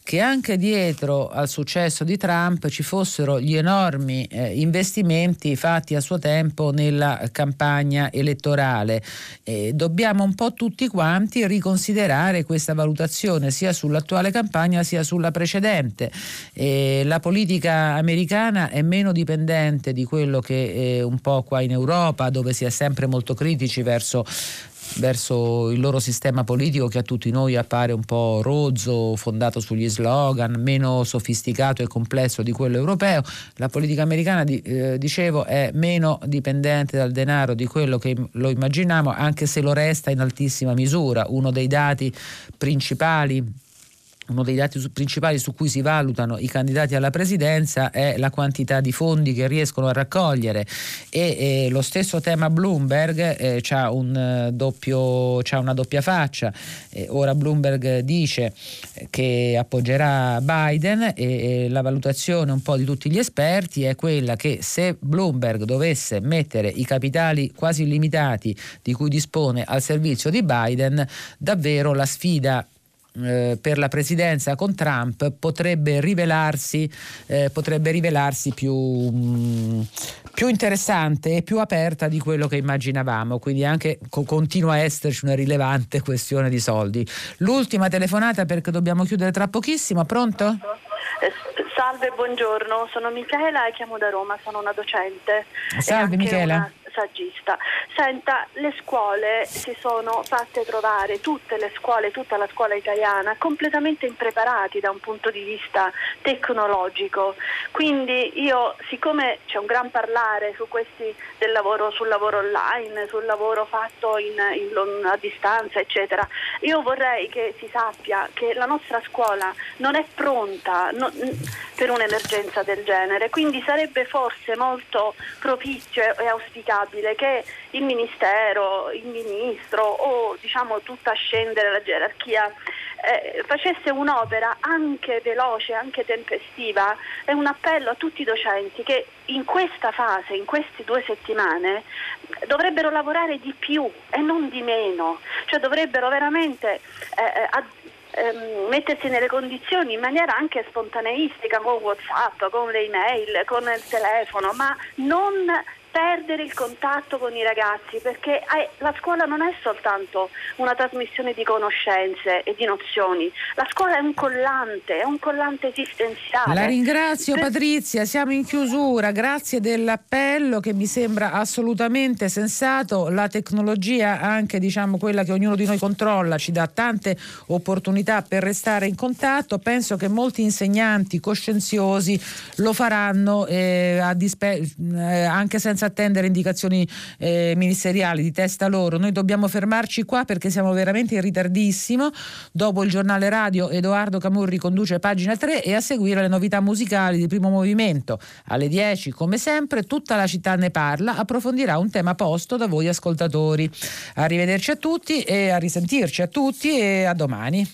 che anche dietro al successo di Trump ci fossero gli enormi eh, investimenti fatti a suo tempo nella campagna elettorale. Eh, dobbiamo un po' tutti quanti riconsiderare questa valutazione sia sull'attuale campagna sia sulla precedente. Eh, la politica americana è meno dipendente di quello che è un po' qua in Europa dove si è sempre molto critici verso verso il loro sistema politico che a tutti noi appare un po' rozzo, fondato sugli slogan, meno sofisticato e complesso di quello europeo. La politica americana, eh, dicevo, è meno dipendente dal denaro di quello che lo immaginiamo, anche se lo resta in altissima misura. Uno dei dati principali uno dei dati principali su cui si valutano i candidati alla presidenza è la quantità di fondi che riescono a raccogliere e, e lo stesso tema Bloomberg eh, ha un eh, una doppia faccia. Eh, ora Bloomberg dice che appoggerà Biden e, e la valutazione un po' di tutti gli esperti è quella che se Bloomberg dovesse mettere i capitali quasi illimitati di cui dispone al servizio di Biden, davvero la sfida eh, per la presidenza con Trump potrebbe rivelarsi, eh, potrebbe rivelarsi più, mh, mm, più, interessante e più aperta di quello che immaginavamo, quindi anche co- continua a esserci una rilevante questione di soldi. L'ultima telefonata perché dobbiamo chiudere tra pochissimo, pronto? Eh, salve, buongiorno, sono Michela e chiamo da Roma, sono una docente. Salve Michela. Una saggista. Senta, le scuole si sono fatte trovare, tutte le scuole, tutta la scuola italiana, completamente impreparati da un punto di vista tecnologico. Quindi io, siccome c'è un gran parlare su questi del lavoro, sul lavoro online, sul lavoro fatto in, in, a distanza, eccetera, io vorrei che si sappia che la nostra scuola non è pronta no, per un'emergenza del genere, quindi sarebbe forse molto propizio e auspicabile inevitabile che il Ministero, il Ministro o diciamo tutta scendere la gerarchia eh, facesse un'opera anche veloce, anche tempestiva è un appello a tutti i docenti che in questa fase, in queste due settimane, dovrebbero lavorare di più e non di meno, cioè dovrebbero veramente eh, ad, ehm, mettersi nelle condizioni in maniera anche spontaneistica con Whatsapp, con le email, con il telefono, ma non perdere il contatto con i ragazzi perché eh, la scuola non è soltanto una trasmissione di conoscenze e di nozioni, la scuola è un collante, è un collante esistenziale. La ringrazio Patrizia, siamo in chiusura, grazie dell'appello che mi sembra assolutamente sensato, la tecnologia anche diciamo quella che ognuno di noi controlla ci dà tante opportunità per restare in contatto, penso che molti insegnanti coscienziosi lo faranno eh, dispe- eh, anche attendere indicazioni eh, ministeriali di testa loro. Noi dobbiamo fermarci qua perché siamo veramente in ritardissimo. Dopo il giornale radio Edoardo Camurri conduce pagina 3 e a seguire le novità musicali di primo movimento. Alle 10, come sempre, tutta la città ne parla, approfondirà un tema posto da voi ascoltatori. Arrivederci a tutti e a risentirci a tutti e a domani.